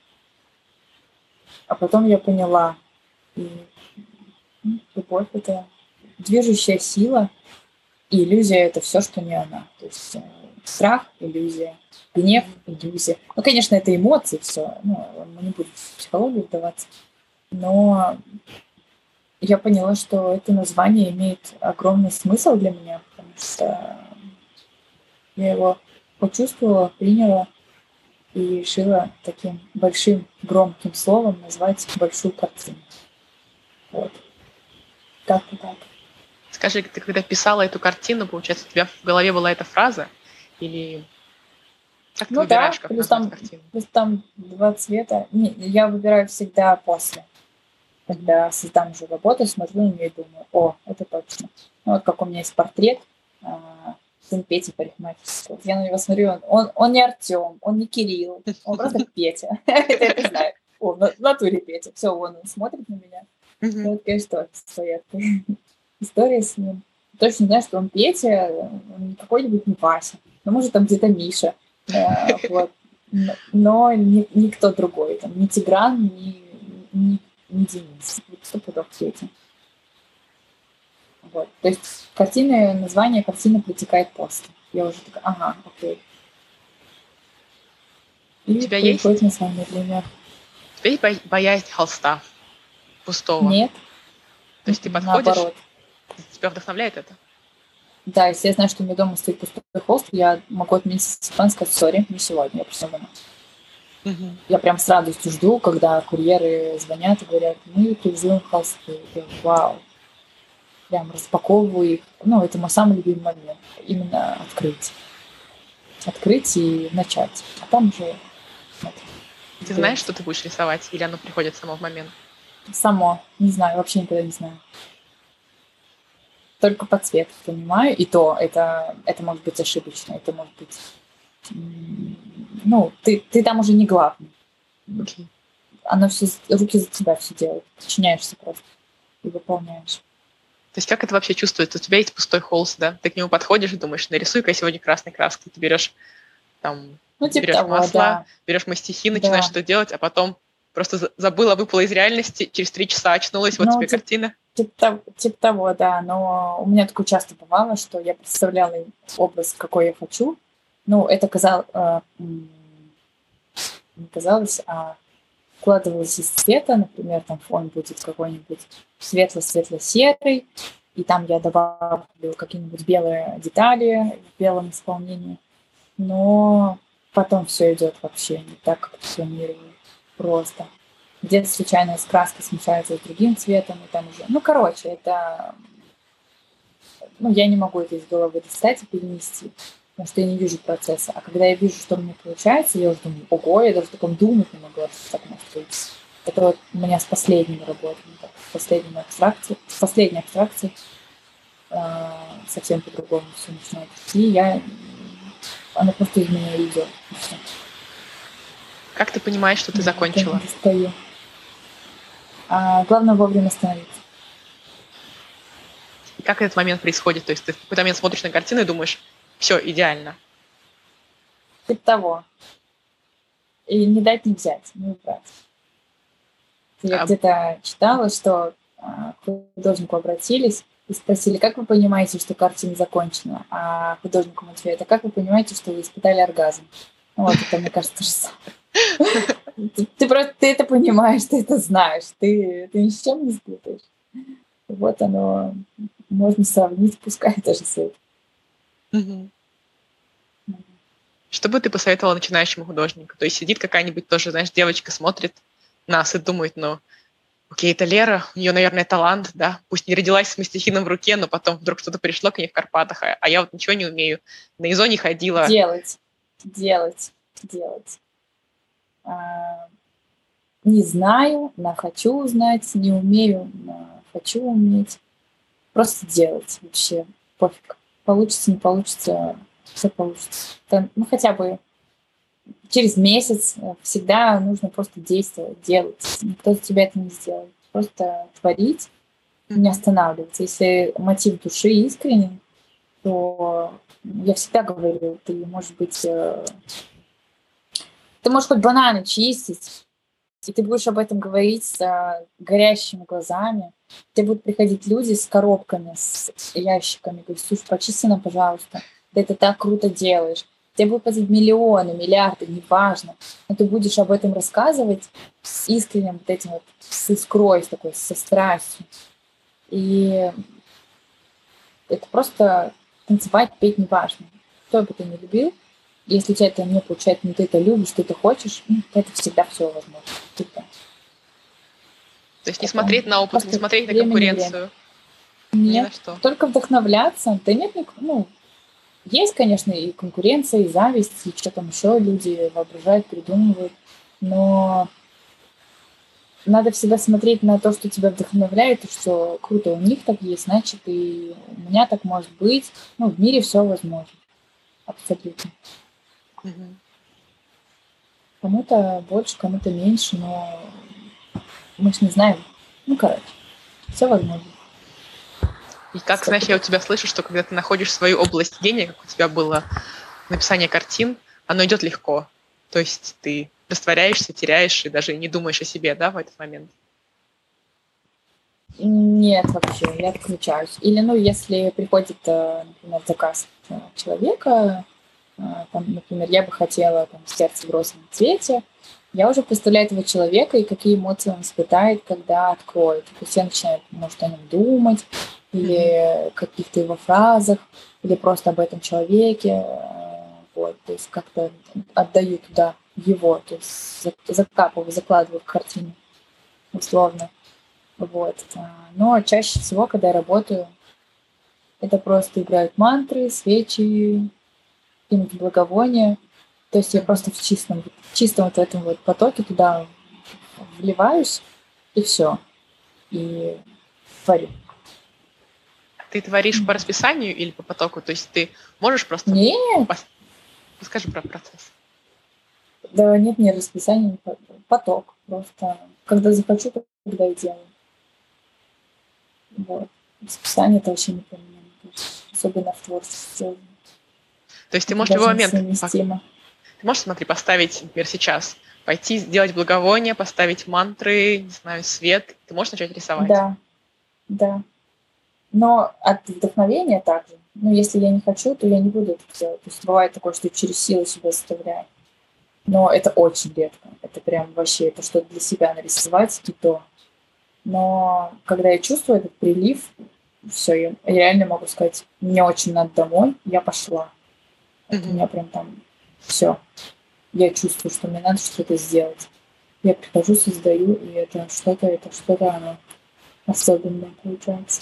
Speaker 2: А потом я поняла, и любовь — это движущая сила — и иллюзия — это все, что не она. То есть э, страх — иллюзия, гнев — иллюзия. Ну, конечно, это эмоции все. Ну, мы не будем в психологию вдаваться. Но я поняла, что это название имеет огромный смысл для меня, потому что я его почувствовала, приняла и решила таким большим громким словом назвать большую картину. Вот. Как-то так.
Speaker 1: Скажи, ты когда писала эту картину, получается, у тебя в голове была эта фраза? Или как ты ну, выбираешь,
Speaker 2: да, как плюс там, картину? Плюс там два цвета. Не, я выбираю всегда после. Когда создам уже работу, смотрю на нее и думаю, о, это точно. Ну, вот как у меня есть портрет, а, сын Пети парикмахерского. Я на него смотрю, он, он, он не Артем, он не Кирилл, он просто Петя. Это я знаю. О, в натуре Петя. Все, он смотрит на меня. Вот, конечно, своя история с ним. Точно знаю, что он Петя, он какой-нибудь не Вася, но может там где-то Миша. Э, вот. Но ни, никто другой, там, ни Тигран, ни, ни, ни Денис. Вот сто пудов Петя. Вот. То есть картины, название картины протекает после. Я уже такая, ага, окей.
Speaker 1: И У тебя есть? название меня. У тебя есть боязнь холста пустого?
Speaker 2: Нет.
Speaker 1: То есть ты подходишь, Наоборот. Тебя вдохновляет это?
Speaker 2: Да, если я знаю, что у меня дома стоит пустой холст, я могу отменить и сказать, сори, не сегодня, я просто дома. Угу. Я прям с радостью жду, когда курьеры звонят и говорят, мы привезли холсты. Я, вау. Прям распаковываю их. Ну, это мой самый любимый момент. Именно открыть. Открыть и начать. А там уже...
Speaker 1: Вот. Ты знаешь, что ты будешь рисовать? Или оно приходит само в момент?
Speaker 2: Само. Не знаю, вообще никогда не знаю только по цвету понимаю, и то это, это может быть ошибочно, это может быть... Ну, ты, ты там уже не главный. Okay. Оно все, руки за тебя все делают. Подчиняешься просто и выполняешь.
Speaker 1: То есть как это вообще чувствуется? У тебя есть пустой холст, да? Ты к нему подходишь и думаешь, нарисуй-ка я сегодня красной краской. Ты берешь там, ну, типа берешь того, масла, да. берешь мастихи, начинаешь да. что делать, а потом просто забыла, выпала из реальности, через три часа очнулась, вот ну, тебе типа, картина.
Speaker 2: Типа, типа того, да. Но у меня такое часто бывало, что я представляла образ, какой я хочу. Ну, это казалось... Э, не казалось, а вкладывалось из цвета, например, там фон будет какой-нибудь светло-светло-серый, и там я добавлю какие-нибудь белые детали в белом исполнении. Но потом все идет вообще не так, как планировала. Просто где-то случайно краска смешается с другим цветом, и там уже... Ну, короче, это... Ну, я не могу это из головы достать и перенести, потому что я не вижу процесса. А когда я вижу, что у меня получается, я уже думаю, ого, я даже в таком думать не могла, что так может быть. Это вот у меня с последними работами, так, с последними абстракцией, с последней абстракцией э, совсем по-другому все начинает. И я... Она просто из меня идет.
Speaker 1: Как ты понимаешь, что ты закончила?
Speaker 2: Достаю. А, главное вовремя остановиться.
Speaker 1: И как этот момент происходит? То есть ты в какой-то момент смотришь на картину и думаешь, все, идеально.
Speaker 2: Типа того. И не дать не взять, не убрать. Я а... где-то читала, что а, к художнику обратились и спросили, как вы понимаете, что картина закончена? А художнику ответ, а как вы понимаете, что вы испытали оргазм? Ну, вот это, мне кажется, же самое. Ты, просто ты это понимаешь, ты это знаешь, ты, ты ни с чем не спутаешь. Вот оно можно сравнить, пускай даже с этим.
Speaker 1: Что бы ты посоветовала начинающему художнику? То есть сидит какая-нибудь тоже, знаешь, девочка смотрит нас и думает, ну, окей, это Лера, у нее, наверное, талант, да, пусть не родилась с мастихином в руке, но потом вдруг что-то пришло к ней в Карпатах, а, а я вот ничего не умею, на ИЗО не ходила.
Speaker 2: Делать, делать, делать. А, не знаю, но хочу узнать, не умею, но хочу уметь. Просто делать вообще, пофиг. Получится, не получится, все получится. Это, ну, хотя бы через месяц всегда нужно просто действовать, делать. Никто за тебя это не сделает. Просто творить, не останавливаться. Если мотив души искренен, то я всегда говорю, ты, может быть, э, ты можешь хоть бананы чистить, и ты будешь об этом говорить с а, горящими глазами. Тебе будут приходить люди с коробками, с ящиками, говорить, слушай, почисти нам, пожалуйста, ты это так круто делаешь. Тебе будут платить миллионы, миллиарды, неважно. Но ты будешь об этом рассказывать с искренним вот этим вот, с искрой, с такой, со страстью. И это просто танцевать, петь неважно. Кто бы ты не любил, если у тебя это не получается, но ты это любишь, ты это хочешь, ну, то это всегда все возможно. Типа.
Speaker 1: То есть не смотреть на опыт, не смотреть на конкуренцию.
Speaker 2: Нет, что. только вдохновляться. Да нет, ну, есть, конечно, и конкуренция, и зависть, и что там еще люди воображают, придумывают, но надо всегда смотреть на то, что тебя вдохновляет, и что круто, у них так есть, значит, и у меня так может быть. Ну, в мире все возможно. Абсолютно. Угу. Кому-то больше, кому-то меньше, но мы же не знаем. Ну, короче, все возможно.
Speaker 1: И как, знаешь, я у тебя слышу, что когда ты находишь свою область гения, как у тебя было написание картин, оно идет легко. То есть ты растворяешься, теряешь и даже не думаешь о себе, да, в этот момент?
Speaker 2: Нет, вообще, я отключаюсь. Или, ну, если приходит, э, например, заказ человека, там, например, я бы хотела там, сердце в розовом цвете, я уже представляю этого человека и какие эмоции он испытает, когда откроет. То есть я начинаю, может, о нем думать, или каких-то его фразах, или просто об этом человеке. Э, вот, то есть как-то отдаю туда его, то есть закапываю, закладываю в картину, условно. Вот. А, но чаще всего, когда я работаю, это просто играют мантры, свечи, какие-нибудь благовония. То есть я просто в чистом, в чистом вот этом вот потоке туда вливаюсь, и все. И творю.
Speaker 1: Ты творишь по расписанию или по потоку? То есть ты можешь просто...
Speaker 2: Нет.
Speaker 1: Расскажи про процесс.
Speaker 2: Да нет, не расписание, поток. Просто когда захочу, тогда и делаю. Вот. Расписание это вообще не про меня, особенно в творчестве.
Speaker 1: То есть ты можешь в любой момент... Ты можешь, смотри, поставить, например, сейчас, пойти сделать благовоние, поставить мантры, не знаю, свет. Ты можешь начать рисовать?
Speaker 2: Да, да. Но от вдохновения также. Ну, если я не хочу, то я не буду это делать. То есть бывает такое, что через силу себя заставляю. Но это очень редко. Это прям вообще, это что-то для себя нарисовать и то. Но когда я чувствую этот прилив, все, я реально могу сказать, мне очень надо домой, я пошла. Это у меня прям там все. Я чувствую, что мне надо что-то сделать. Я прихожу, создаю, и это что-то, это что-то оно особенное получается.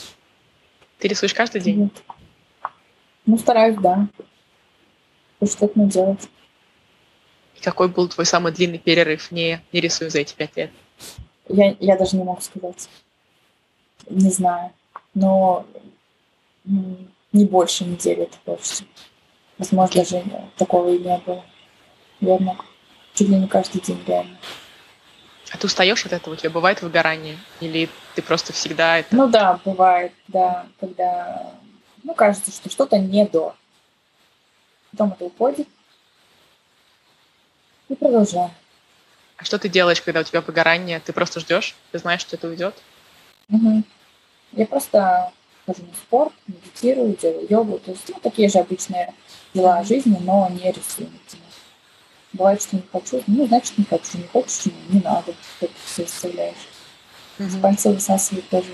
Speaker 1: Ты рисуешь каждый день? Нет.
Speaker 2: Ну, стараюсь, да. Что-то надо делать.
Speaker 1: И какой был твой самый длинный перерыв, не, не рисую за эти пять лет?
Speaker 2: Я, я даже не могу сказать. Не знаю. Но не больше недели это точно. Возможно, даже такого и не было. Верно. чуть ли не каждый день реально.
Speaker 1: А ты устаешь от этого? У тебя бывает выгорание? Или ты просто всегда это...
Speaker 2: Ну да, бывает, да, когда, ну, кажется, что что-то не до. Потом это уходит. И продолжаю.
Speaker 1: А что ты делаешь, когда у тебя выгорание? Ты просто ждешь? Ты знаешь, что это уйдет?
Speaker 2: Угу. Я просто хожу на спорт, медитирую, делаю йогу. То есть, ну, такие же обычные дела жизни, но не рисую. Бывает, что не хочу, ну, значит, не хочу. Не хочешь, не, не надо. Как ты все оставляешь. Угу. С пальца высасывать тоже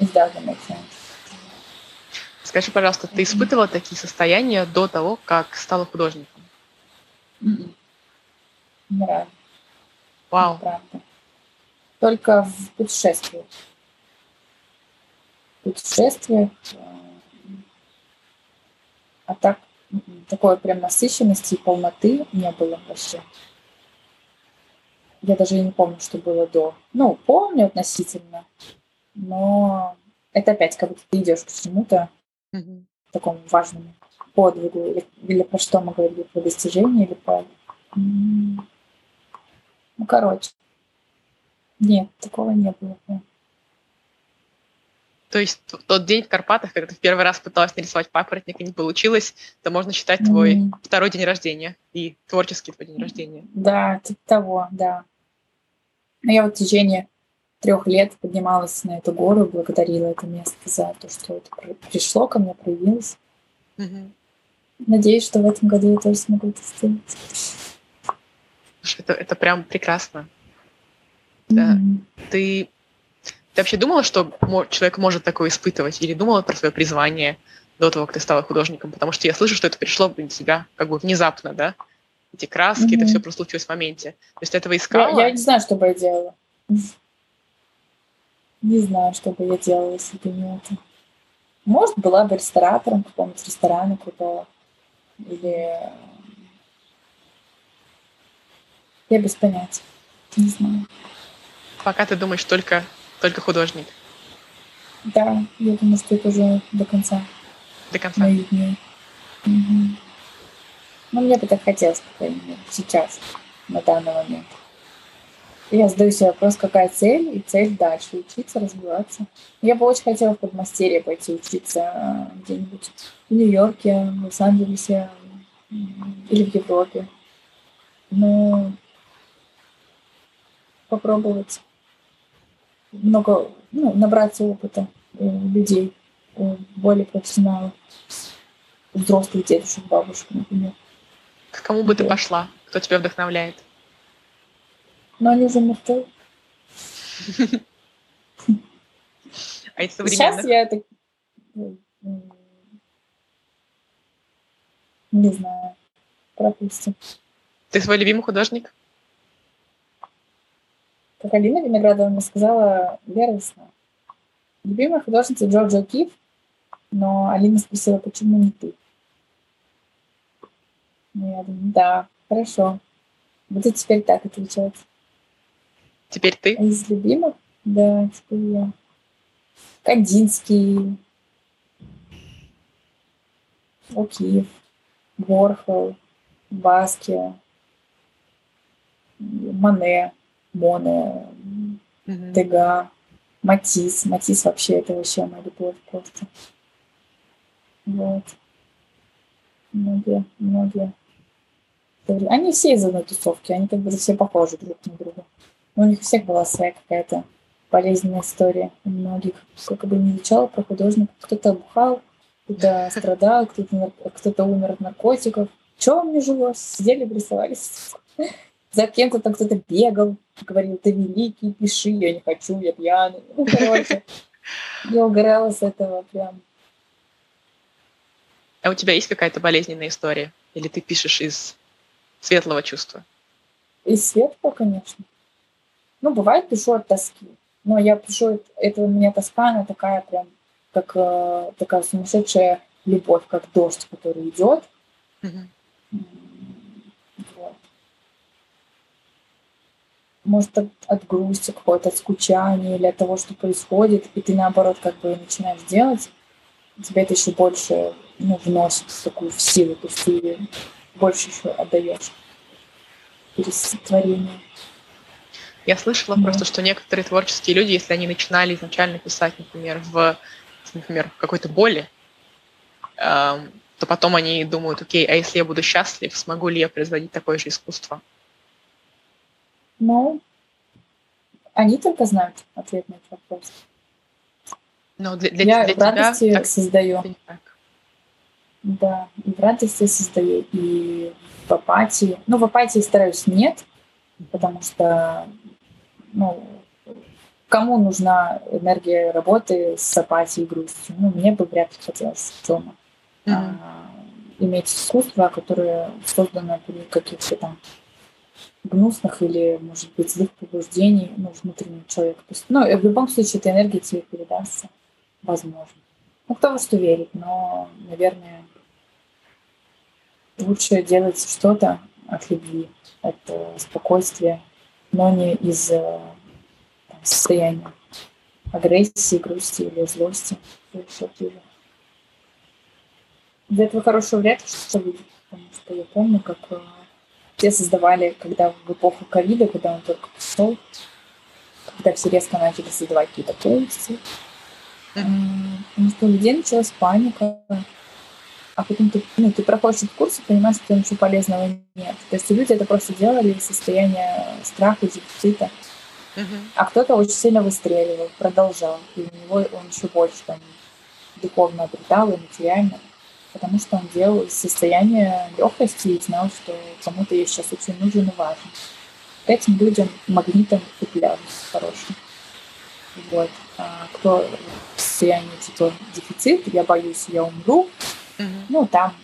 Speaker 2: из doesn't
Speaker 1: Скажи, пожалуйста, ты испытывала такие состояния до того, как стала художником?
Speaker 2: Mm-mm.
Speaker 1: Вау.
Speaker 2: Правда. Только в путешествиях. Путешествиях. А так, такой прям насыщенности и полноты не было вообще. Я даже и не помню, что было до. Ну, помню относительно, но это опять как будто ты идешь к чему-то mm-hmm. такому важному подвигу, или, или про что мы говорили, про достижение, или про... Ну, короче. Нет, такого не было.
Speaker 1: То есть тот день в Карпатах, когда ты в первый раз пыталась нарисовать папоротник и не получилось, это можно считать твой mm-hmm. второй день рождения и творческий твой день рождения.
Speaker 2: Да, типа того, да. Но я вот в течение трех лет поднималась на эту гору, благодарила это место за то, что это пришло ко мне, проявилось. Mm-hmm. Надеюсь, что в этом году я тоже смогу это сделать.
Speaker 1: Это, это прям прекрасно. Да. Mm-hmm. Ты, ты вообще думала, что человек может такое испытывать? Или думала про свое призвание до того, как ты стала художником? Потому что я слышу, что это пришло для тебя как бы внезапно, да? Эти краски, mm-hmm. это все просто случилось в моменте. То есть ты этого искала?
Speaker 2: Я, я не знаю, что бы я делала. Не знаю, что бы я делала, если бы не это. Может, была бы ресторатором какого-нибудь ресторана крутого. Или... Я без понятия. Не знаю.
Speaker 1: Пока ты думаешь только, только художник.
Speaker 2: Да, я думаю, что это уже до конца.
Speaker 1: До конца?
Speaker 2: Моих дней. Угу. Ну, мне бы так хотелось, по крайней мере, сейчас, на данный момент. Я задаю себе вопрос, какая цель, и цель дальше, учиться, развиваться. Я бы очень хотела в подмастерье пойти учиться а, где-нибудь в Нью-Йорке, в Лос-Анджелесе или в Европе. Но попробовать много, ну, набраться опыта у людей, у более профессионалов, взрослых дедушек, бабушек, например.
Speaker 1: К кому бы ты пошла? Кто тебя вдохновляет?
Speaker 2: Но они уже мертвы.
Speaker 1: А из современных?
Speaker 2: Сейчас я так... Не знаю. Пропустим.
Speaker 1: Ты свой любимый художник?
Speaker 2: Как Алина Виноградова мне сказала, Весна. Любимая художница Джорджа Киф, но Алина спросила, почему не ты? Ну, я думаю, да, хорошо. Буду теперь так отвечать.
Speaker 1: Теперь ты?
Speaker 2: А из любимых? Да, теперь я. Кандинский, Окиев, Ворхол, Баски, Мане, Моне, mm-hmm. Дега, Матис. Матис вообще это вообще моя любовь просто. Вот. Многие, многие. Они все из одной тусовки, они как бы все похожи друг на друга. Но у них у всех была своя какая-то болезненная история. У многих, сколько бы ни изучала про художника, кто-то бухал, кто-то страдал, кто-то, кто-то умер от наркотиков. Что мне жилось? Сидели, рисовались. За кем-то там кто-то бегал, говорил, ты великий, пиши, я не хочу, я пьяный. Ну, короче, я угорала с этого прям.
Speaker 1: А у тебя есть какая-то болезненная история? Или ты пишешь из светлого чувства?
Speaker 2: Из светлого, конечно. Ну, бывает, пишу от тоски. Но я пишу, это у меня тоска, она такая прям, как э, такая сумасшедшая любовь, как дождь, который идет. Mm-hmm. Вот. Может, от, от грусти какой-то, от скучания или от того, что происходит, и ты, наоборот, как бы начинаешь делать, тебе это еще больше ну, вносит такую в силу, то есть ты больше еще отдаешь. пересотворения.
Speaker 1: Я слышала да. просто, что некоторые творческие люди, если они начинали изначально писать, например, в, например, какой-то боли, э, то потом они думают, окей, а если я буду счастлив, смогу ли я производить такое же искусство?
Speaker 2: Ну, они только знают ответ на этот вопрос.
Speaker 1: Но для, для,
Speaker 2: я
Speaker 1: для
Speaker 2: в радости
Speaker 1: тебя
Speaker 2: создаю. Да, и в радости создаю, и в апатии. Ну, в апатии стараюсь нет, потому что, ну, кому нужна энергия работы с апатией и грустью? Ну, мне бы вряд ли хотелось дома mm-hmm. а, иметь искусство, которое создано при каких-то там гнусных или, может быть, злых побуждений ну, внутреннего человека. То есть, ну, в любом случае, эта энергия тебе передастся, возможно. Ну, кто во что верит, но, наверное, лучше делать что-то от любви, от э, спокойствия, но не из э, там, состояния агрессии, грусти или злости. Из этого хорошего вряд ли что-то выйдет, потому что я помню, как э, все создавали, когда в эпоху ковида, когда он только пришел, когда все резко начали создавать какие-то полости, что у людей началась паника, а потом ты, ну, ты проходишь этот курс и понимаешь, что ничего полезного нет. То есть люди это просто делали из состояния страха, дефицита. Uh-huh. А кто-то очень сильно выстреливал, продолжал, и у него он еще больше там духовно обретал и материально потому что он делал из состояния легкости и знал, что кому-то я сейчас очень нужен и важен. Этим людям магнитом цеплялись хорошим. Вот. А кто в состоянии типа дефицит, я боюсь, я умру, mm-hmm. ну там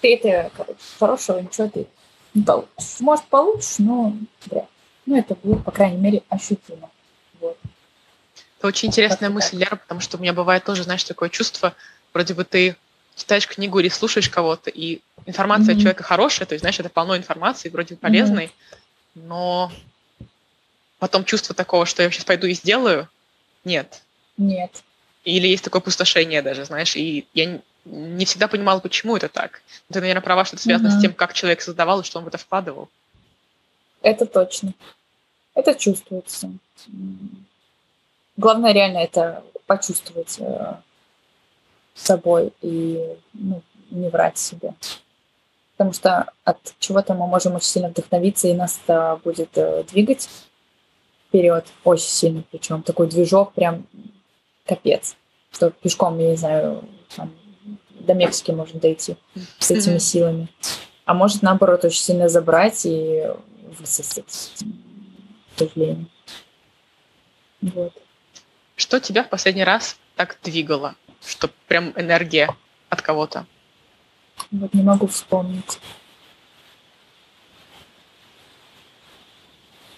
Speaker 2: ты это, короче, хорошего ничего ты не получишь. Может, получишь, но вряд Ну, это будет, по крайней мере, ощутимо. Вот.
Speaker 1: Это очень интересная как мысль, Лера, потому что у меня бывает тоже, знаешь, такое чувство, вроде бы ты читаешь книгу или слушаешь кого-то, и информация mm-hmm. человека хорошая, то есть, знаешь, это полно информации, вроде полезной, mm-hmm. но потом чувство такого, что я сейчас пойду и сделаю, нет.
Speaker 2: Нет.
Speaker 1: Или есть такое пустошение даже, знаешь, и я не всегда понимала, почему это так. Ты, наверное, права, что это связано mm-hmm. с тем, как человек создавал и что он в это вкладывал.
Speaker 2: Это точно. Это чувствуется. Главное реально это почувствовать э, собой и ну, не врать себе. Потому что от чего-то мы можем очень сильно вдохновиться, и нас это будет э, двигать вперед очень сильно, причем такой движок прям капец. Что пешком, я не знаю, там, до Мексики можно дойти с этими силами. А может, наоборот, очень сильно забрать и высосать, сожалению. Вот.
Speaker 1: Что тебя в последний раз так двигало? Что прям энергия от кого-то.
Speaker 2: Вот не могу вспомнить.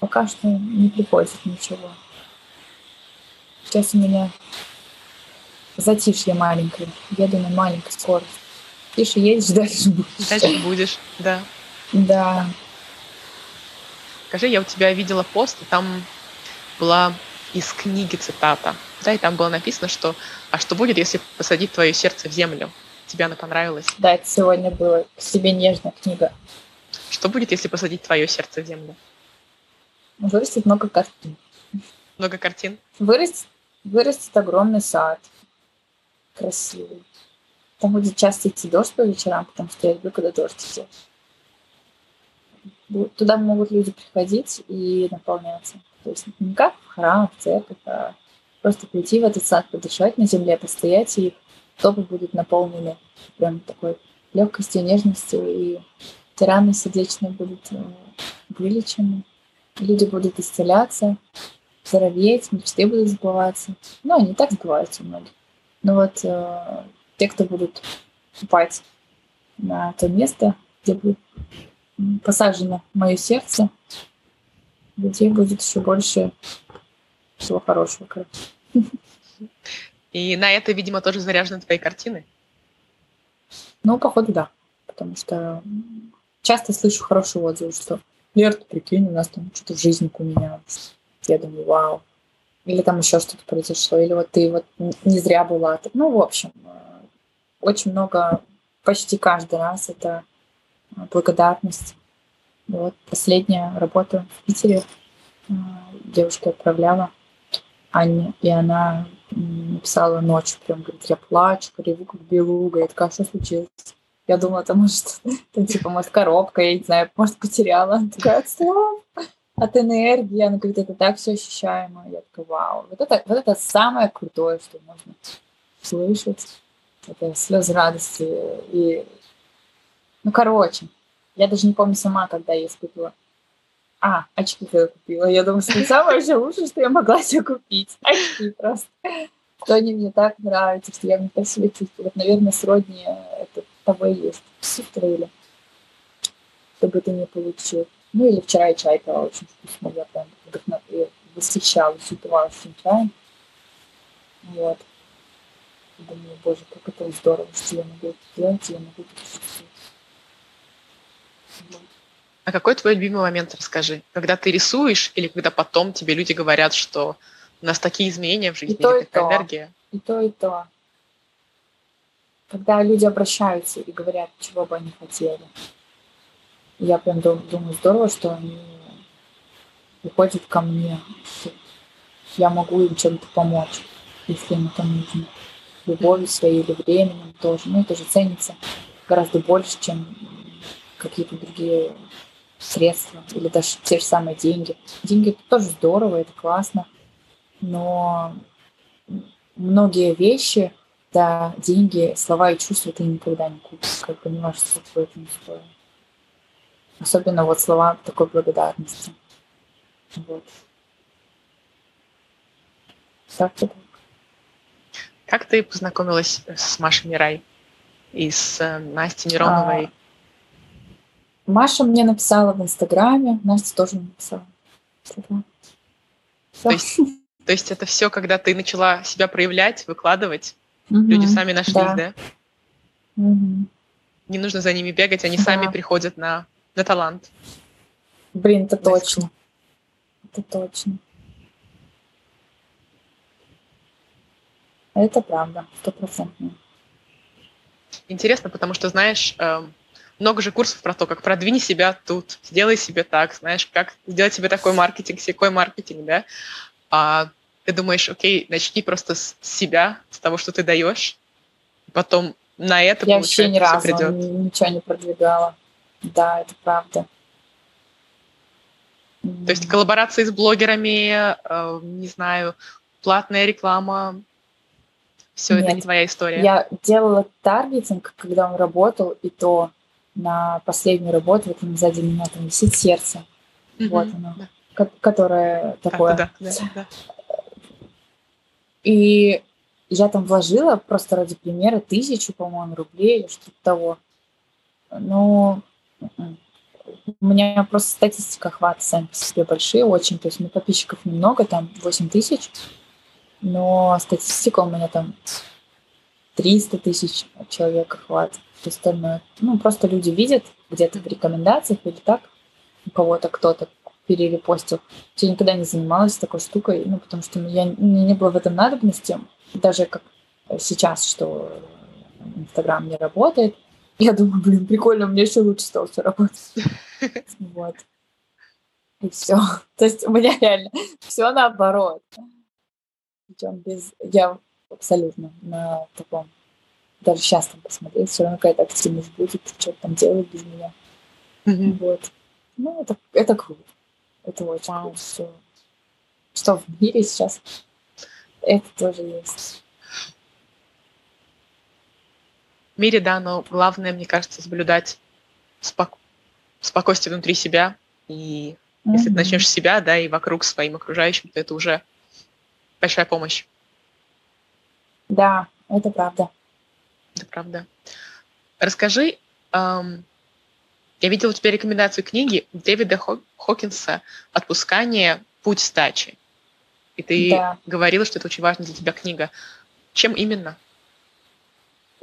Speaker 2: Пока что не приходит ничего. Сейчас у меня затишье маленькое. Еду на маленькой скорости. Тише едешь, дальше будешь.
Speaker 1: Дальше будешь, да.
Speaker 2: Да.
Speaker 1: Скажи, я у тебя видела пост, и там была из книги цитата. Да, и там было написано, что «А что будет, если посадить твое сердце в землю?» Тебе она понравилась?
Speaker 2: Да, это сегодня было к себе нежная книга.
Speaker 1: Что будет, если посадить твое сердце в землю?
Speaker 2: Вырастет много картин.
Speaker 1: Много картин?
Speaker 2: Вырастет, вырастет огромный сад. Красивый. Там будет часто идти дождь по вечерам, потому что я люблю, когда дождь идет. Туда могут люди приходить и наполняться. То есть не как в храм, в церковь, а просто прийти в этот сад, подышать на земле, постоять, и топы будут наполнены прям такой легкостью, нежностью, и тираны сердечные будут э, вылечены. Люди будут исцеляться, здороветь, мечты будут сбываться. Ну, они так сбываются у. Но вот э, те, кто будут упать на то место, где будет посажено мое сердце, людей будет еще больше всего хорошего.
Speaker 1: И на это, видимо, тоже заряжены твои картины?
Speaker 2: Ну, походу, да. Потому что часто слышу хорошие отзывы, что Лер, ты прикинь, у нас там что-то в жизни поменялось. Я думаю, вау. Или там еще что-то произошло, или вот ты вот не зря была. Ну, в общем, э, очень много, почти каждый раз это благодарность Вот последняя работа в Питере а, девушка отправляла Анне, и она написала ночью, прям говорит, я плачу, реву как белуга. Я такая, что случилось? Я думала, там, может, там, типа, может, коробка, я не знаю, может, потеряла. Она такая, стоп, от энергии. Она говорит, это так все ощущаемо. Я такая, вау. Вот это, вот это самое крутое, что можно слышать. Это слезы радости. И, ну, короче, я даже не помню сама, когда я испытывала. А, очки когда купила. Я думаю, что самое же лучшее, что я могла себе купить. Очки просто. Что они мне так нравятся, что я так себя чувствую. Вот, наверное, сродни это того и есть. Сутроили. Чтобы ты не получил. Ну или вчера я чай пила очень вкусно. Я прям вдохнов... восхищалась, упивалась этим чаем. Вот. Думаю, боже, как это здорово, что я могу это делать, я могу это чувствовать.
Speaker 1: А какой твой любимый момент, расскажи? Когда ты рисуешь или когда потом тебе люди говорят, что у нас такие изменения в жизни, и
Speaker 2: то, и
Speaker 1: такая
Speaker 2: то.
Speaker 1: энергия?
Speaker 2: И то, и то. Когда люди обращаются и говорят, чего бы они хотели. Я прям думаю, здорово, что они приходят ко мне, я могу им чем-то помочь, если им это нужно. Любовью своей или временем тоже. Ну, это же ценится гораздо больше, чем какие-то другие средства или даже те же самые деньги. Деньги это тоже здорово, это классно, но многие вещи, да, деньги, слова и чувства ты никогда не купишь, как бы не важно, сколько это не стоит. Особенно вот слова такой благодарности. Вот. Так.
Speaker 1: Как ты познакомилась с Машей Мирай и с э, Настей Мироновой? А,
Speaker 2: Маша мне написала в Инстаграме, Настя тоже написала.
Speaker 1: То есть, то есть это все, когда ты начала себя проявлять, выкладывать, угу, люди сами нашлись, да? да?
Speaker 2: Угу.
Speaker 1: Не нужно за ними бегать, они да. сами приходят на, на талант.
Speaker 2: Блин, это точно. Это точно. Это правда, стопроцентно.
Speaker 1: Интересно, потому что, знаешь, эм, много же курсов про то, как продвинь себя тут, сделай себе так, знаешь, как сделать себе такой маркетинг, секой маркетинг, да. А ты думаешь, окей, начни просто с себя, с того, что ты даешь, потом на это
Speaker 2: Я вообще ни разу придет. ничего не продвигала. Да, это правда.
Speaker 1: То есть коллаборации с блогерами, э, не знаю, платная реклама, все Нет, это не твоя история.
Speaker 2: Я делала таргетинг, когда он работал, и то на последнюю работу, вот там сзади меня там висит сердце, mm-hmm. вот оно, да. которое такое.
Speaker 1: Да, да, да.
Speaker 2: И я там вложила просто ради примера тысячу, по-моему, рублей или что-то того. Ну, у меня просто статистика хват сами по себе большие очень, то есть у меня подписчиков немного, там 8 тысяч, но статистика у меня там 300 тысяч человек хватит все остальное. Ну, просто люди видят где-то в рекомендациях или так, у кого-то кто-то перерепостил. Я никогда не занималась такой штукой, ну, потому что я, мне не было в этом надобности, даже как сейчас, что Инстаграм не работает. Я думаю, блин, прикольно, мне еще лучше стало все работать. Вот. И все. То есть у меня реально все наоборот. Причем без... Я абсолютно на таком даже сейчас там посмотреть, все равно какая-то активность будет, что там делают без меня. Mm-hmm. Вот. Ну, это, это круто. Это очень wow. круто. Что, что в мире сейчас это тоже есть.
Speaker 1: В мире, да, но главное, мне кажется, соблюдать спок... спокойствие внутри себя. И mm-hmm. если ты начнешь с себя, да, и вокруг своим окружающим, то это уже большая помощь.
Speaker 2: Да, это правда.
Speaker 1: Это правда. Расскажи, эм, я видела у тебя рекомендацию книги Дэвида Хо- Хокинса «Отпускание. Путь стачи». И ты да. говорила, что это очень важная для тебя книга. Чем именно?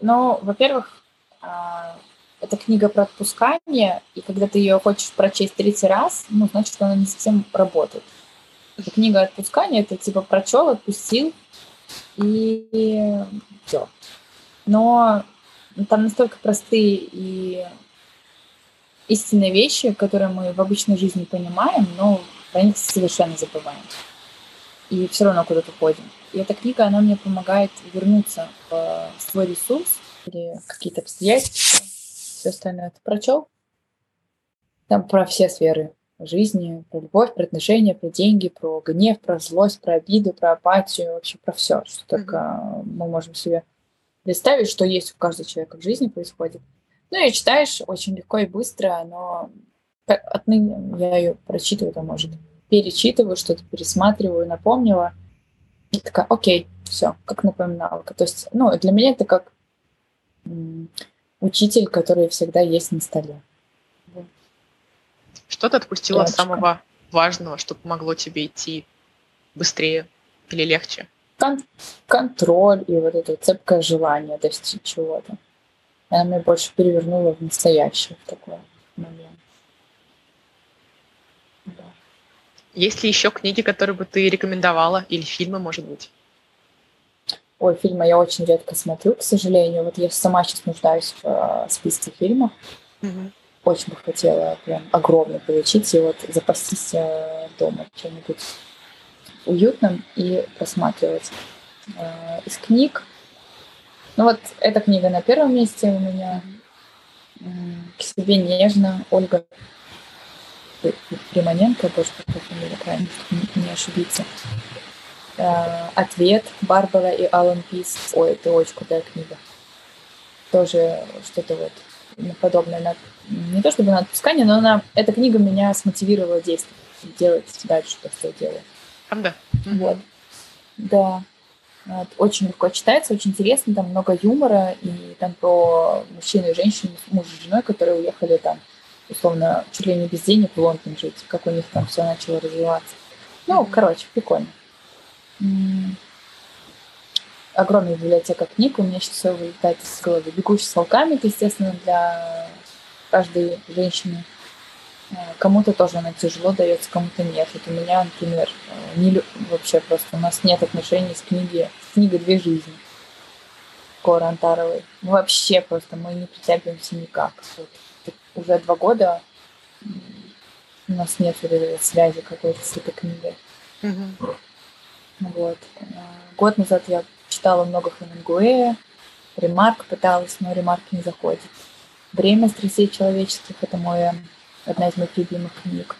Speaker 2: Ну, во-первых, а, это книга про отпускание, и когда ты ее хочешь прочесть третий раз, ну, значит, она не совсем работает. Это книга отпускания, это типа прочел, отпустил, и все но там настолько простые и истинные вещи, которые мы в обычной жизни понимаем, но про них совершенно забываем. И все равно куда-то ходим. И эта книга, она мне помогает вернуться в свой ресурс или какие-то обстоятельства. Все остальное ты прочел? Там про все сферы жизни, про любовь, про отношения, про деньги, про гнев, про злость, про обиду, про апатию, вообще про все, что только mm-hmm. мы можем себе представить, что есть у каждого человека в жизни происходит. Ну и читаешь очень легко и быстро, но отныне я ее прочитываю, там, может, перечитываю, что-то пересматриваю, напомнила. И такая, окей, все, как напоминалка. То есть, ну, для меня это как учитель, который всегда есть на столе.
Speaker 1: Что ты отпустила Девочка. самого важного, что помогло тебе идти быстрее или легче?
Speaker 2: Кон- контроль и вот это цепкое желание достичь чего-то. Она меня больше перевернула в настоящее в такой момент.
Speaker 1: Да. Есть ли еще книги, которые бы ты рекомендовала, или фильмы, может быть?
Speaker 2: Ой, фильмы я очень редко смотрю, к сожалению. Вот я сама сейчас нуждаюсь в э, списке фильмов. Угу очень бы хотела прям огромно получить и вот запастись э, дома чем-нибудь уютным и просматривать. Э, из книг, ну вот эта книга на первом месте у меня. К себе нежно. Ольга Приманенко, больше как фамилия правильно, не ошибиться. Э, Ответ Барбара и Алан Пис. Ой, это очень крутая книга. Тоже что-то вот подобное на, не то чтобы на отпускание, но она, эта книга меня смотивировала действовать, делать дальше то, что я делаю.
Speaker 1: Правда?
Speaker 2: Вот. Да. Вот. Очень легко читается, очень интересно, там много юмора, и там про мужчину и женщину, муж и женой, которые уехали там, условно, чуть ли не без денег в Лондон жить, как у них там все начало развиваться. Ну, короче, прикольно огромная библиотека книг, у меня сейчас все вылетает из головы. «Бегущий с волками» это, естественно, для каждой женщины. Кому-то тоже она тяжело дается, кому-то нет. Вот у меня, например, э, не, вообще просто у нас нет отношений с книгой, с книгой «Две жизни» Коры Антаровой. Вообще просто мы не притягиваемся никак. Вот. Уже два года у нас нет вот этой связи какой-то с этой книгой. Mm-hmm. Вот. Э, год назад я читала много Хемингуэя, Ремарк пыталась, но Ремарк не заходит. «Время страстей человеческих» — это мой, одна из моих любимых книг.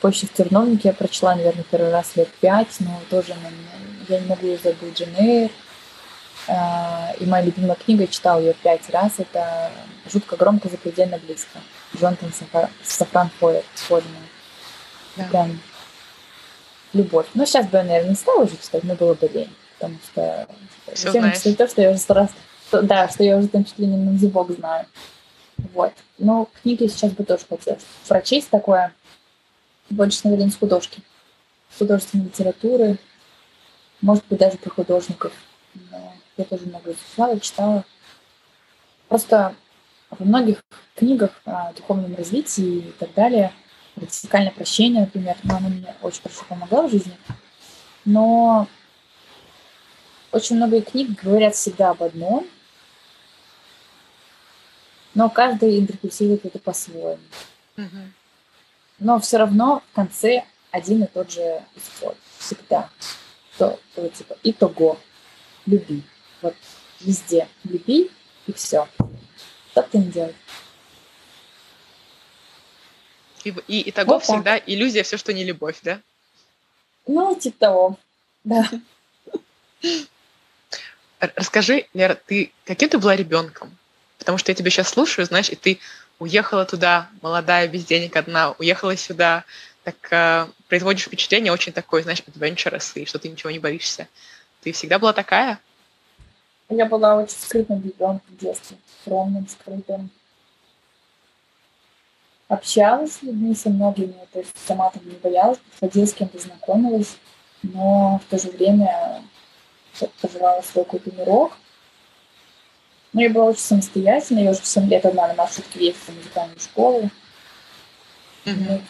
Speaker 2: «Почта в терновнике» я прочла, наверное, первый раз лет пять, но тоже я не могу забыть. Джен а, И моя любимая книга, я читала ее пять раз, это «Жутко громко, запредельно близко». Джонатан Сафран Фойер. Да. Прям любовь. Но сейчас бы я, наверное, не стала уже читать, но было бы лень потому что
Speaker 1: Все
Speaker 2: читать то, что я уже сто раз, да, что я уже там чуть ли не на зубок знаю. Вот. Но книги сейчас бы тоже хотелось прочесть такое, больше, наверное, с художки, художественной литературы, может быть, даже про художников. Но я тоже много изучала, читала. Просто во многих книгах о духовном развитии и так далее, радикальное прощение, например, ну, оно мне очень хорошо помогало в жизни, но очень много книг говорят всегда об одном, но каждый интерпретирует это по-своему. Mm-hmm. Но все равно в конце один и тот же исход. Всегда. То, то типа, итого. Люби. Вот везде. Люби, и все. Что ты не делаешь?
Speaker 1: И, и итого вот всегда так. иллюзия все, что не любовь, да?
Speaker 2: Ну, типа того. Да.
Speaker 1: Расскажи, Лера, ты каким ты была ребенком? Потому что я тебя сейчас слушаю, знаешь, и ты уехала туда, молодая, без денег одна, уехала сюда, так э, производишь впечатление очень такое, знаешь, adventurous, и что ты ничего не боишься. Ты всегда была такая?
Speaker 2: Я была очень скрытным ребенком в детстве, скромным, скрытым. Общалась с людьми, со многими, то есть сама там не боялась, подходила с кем-то, знакомилась, но в то же время пожелала свой какой-то мирок. Но я была очень самостоятельной, я уже в 7 лет одна на маршрутке ездила в музыкальную школу. Mm-hmm.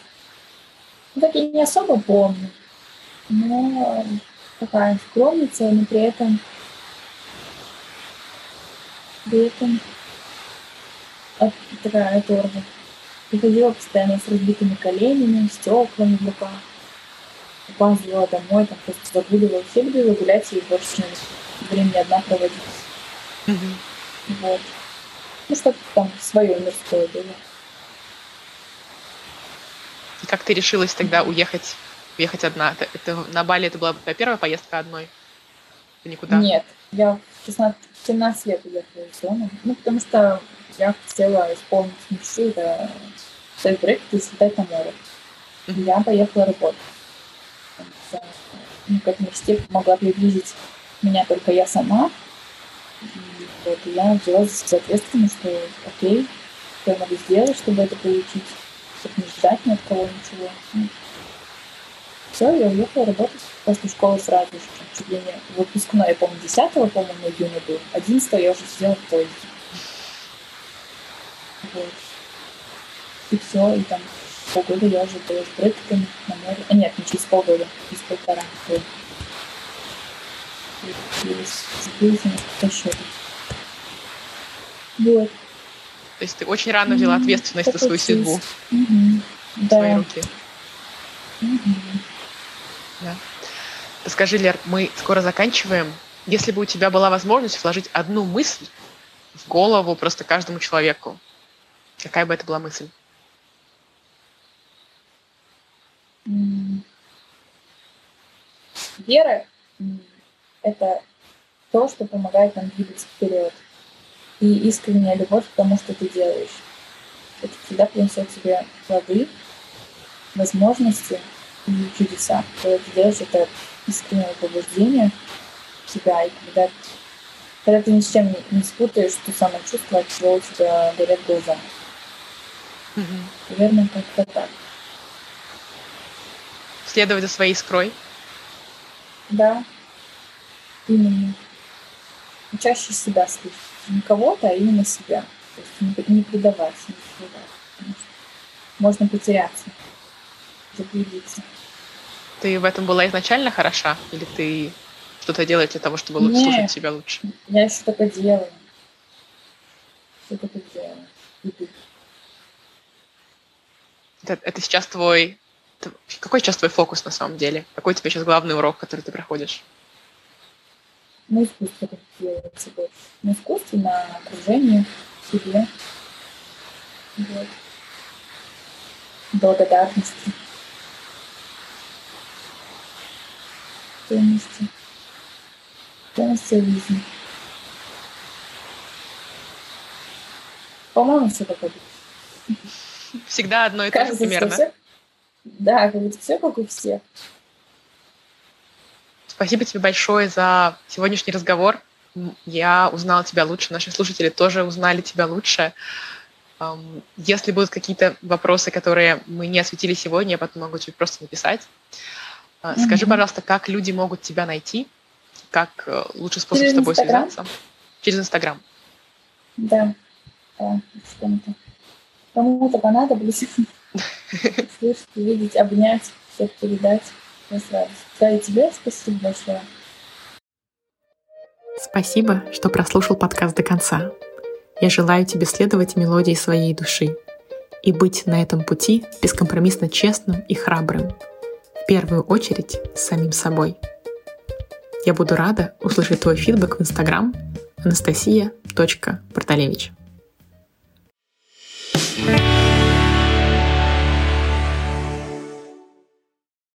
Speaker 2: Ну, так я не особо помню. Но такая скромница, но при этом при этом такая оторва. Приходила постоянно с разбитыми коленями, стеклами в руках. Опаздывала домой, там просто загуливала. Все любила гулять и больше времени одна проводить. Mm-hmm. Вот. Ну, что-то там свое мирское было.
Speaker 1: И как ты решилась тогда уехать, уехать одна? Это, это на Бали это была твоя первая поездка одной? Никуда?
Speaker 2: Нет, я в 16, 17 лет уехала из дома. Ну, потому что я хотела исполнить мечту, это стать брейк и слетать на море. И я поехала работать. Ну, к этой мечте могла приблизить меня только я сама. И вот и я взялась за ответственность, что окей, что я могу сделать, чтобы это получить, чтобы не ждать ни от кого ничего. Ну, Все, я уехала работать после школы сразу же, чуть ли не выпускной, я помню, 10 по-моему, июня был, 11 я уже сидела в поезде. Вот. И все, и там полгода я уже была с брекетами на море. А нет, не через полгода, через полтора года. Сбилась на счету. Вот.
Speaker 1: То есть ты очень рано взяла ответственность за свою судьбу
Speaker 2: угу.
Speaker 1: в свои руки. Угу. Да. Скажи, Лер, мы скоро заканчиваем. Если бы у тебя была возможность вложить одну мысль в голову просто каждому человеку, какая бы это была мысль?
Speaker 2: Вера — это то, что помогает нам двигаться вперед. И искренняя любовь к тому, что ты делаешь. Это всегда принесет тебе плоды, возможности и чудеса. Когда ты делаешь это искреннее побуждение себя, и когда, когда ты ни с чем не, не спутаешь то самое чувство, от чего у тебя горят глаза. Наверное, как-то так.
Speaker 1: Следовать за своей искрой?
Speaker 2: Да, именно. Чаще себя слышать. Не кого-то, а именно себя. То есть не, не предавать, не предавать. Можно потеряться, заблудиться.
Speaker 1: Ты в этом была изначально хороша? Или ты что-то делаешь для того, чтобы Нет, слушать себя лучше?
Speaker 2: Я еще только делаю. Что только делаю. Иду.
Speaker 1: Это, это сейчас твой... Какой сейчас твой фокус на самом деле? Какой у тебя сейчас главный урок, который ты проходишь?
Speaker 2: На как делается больше. На искусстве, на окружении, себе. Вот. Благодарности. ценности, ценности жизни. По-моему, все обычно.
Speaker 1: Всегда одно и то же примерно.
Speaker 2: Все... Да, как будто все как у всех.
Speaker 1: Спасибо тебе большое за сегодняшний разговор. Я узнала тебя лучше, наши слушатели тоже узнали тебя лучше. Если будут какие-то вопросы, которые мы не осветили сегодня, я потом могу тебе просто написать. Mm-hmm. Скажи, пожалуйста, как люди могут тебя найти? Как э, лучший способ Через с тобой Instagram. связаться? Через Инстаграм.
Speaker 2: Да. да. Кому-то понадоблюсь. Слышать, увидеть, обнять, всех передать. Сразу. Да, и тебе спасибо большое.
Speaker 1: Спасибо, что прослушал подкаст до конца. Я желаю тебе следовать мелодии своей души и быть на этом пути бескомпромиссно честным и храбрым — первую очередь с самим собой. Я буду рада услышать твой фидбэк в Инстаграм анастасия.порталевич.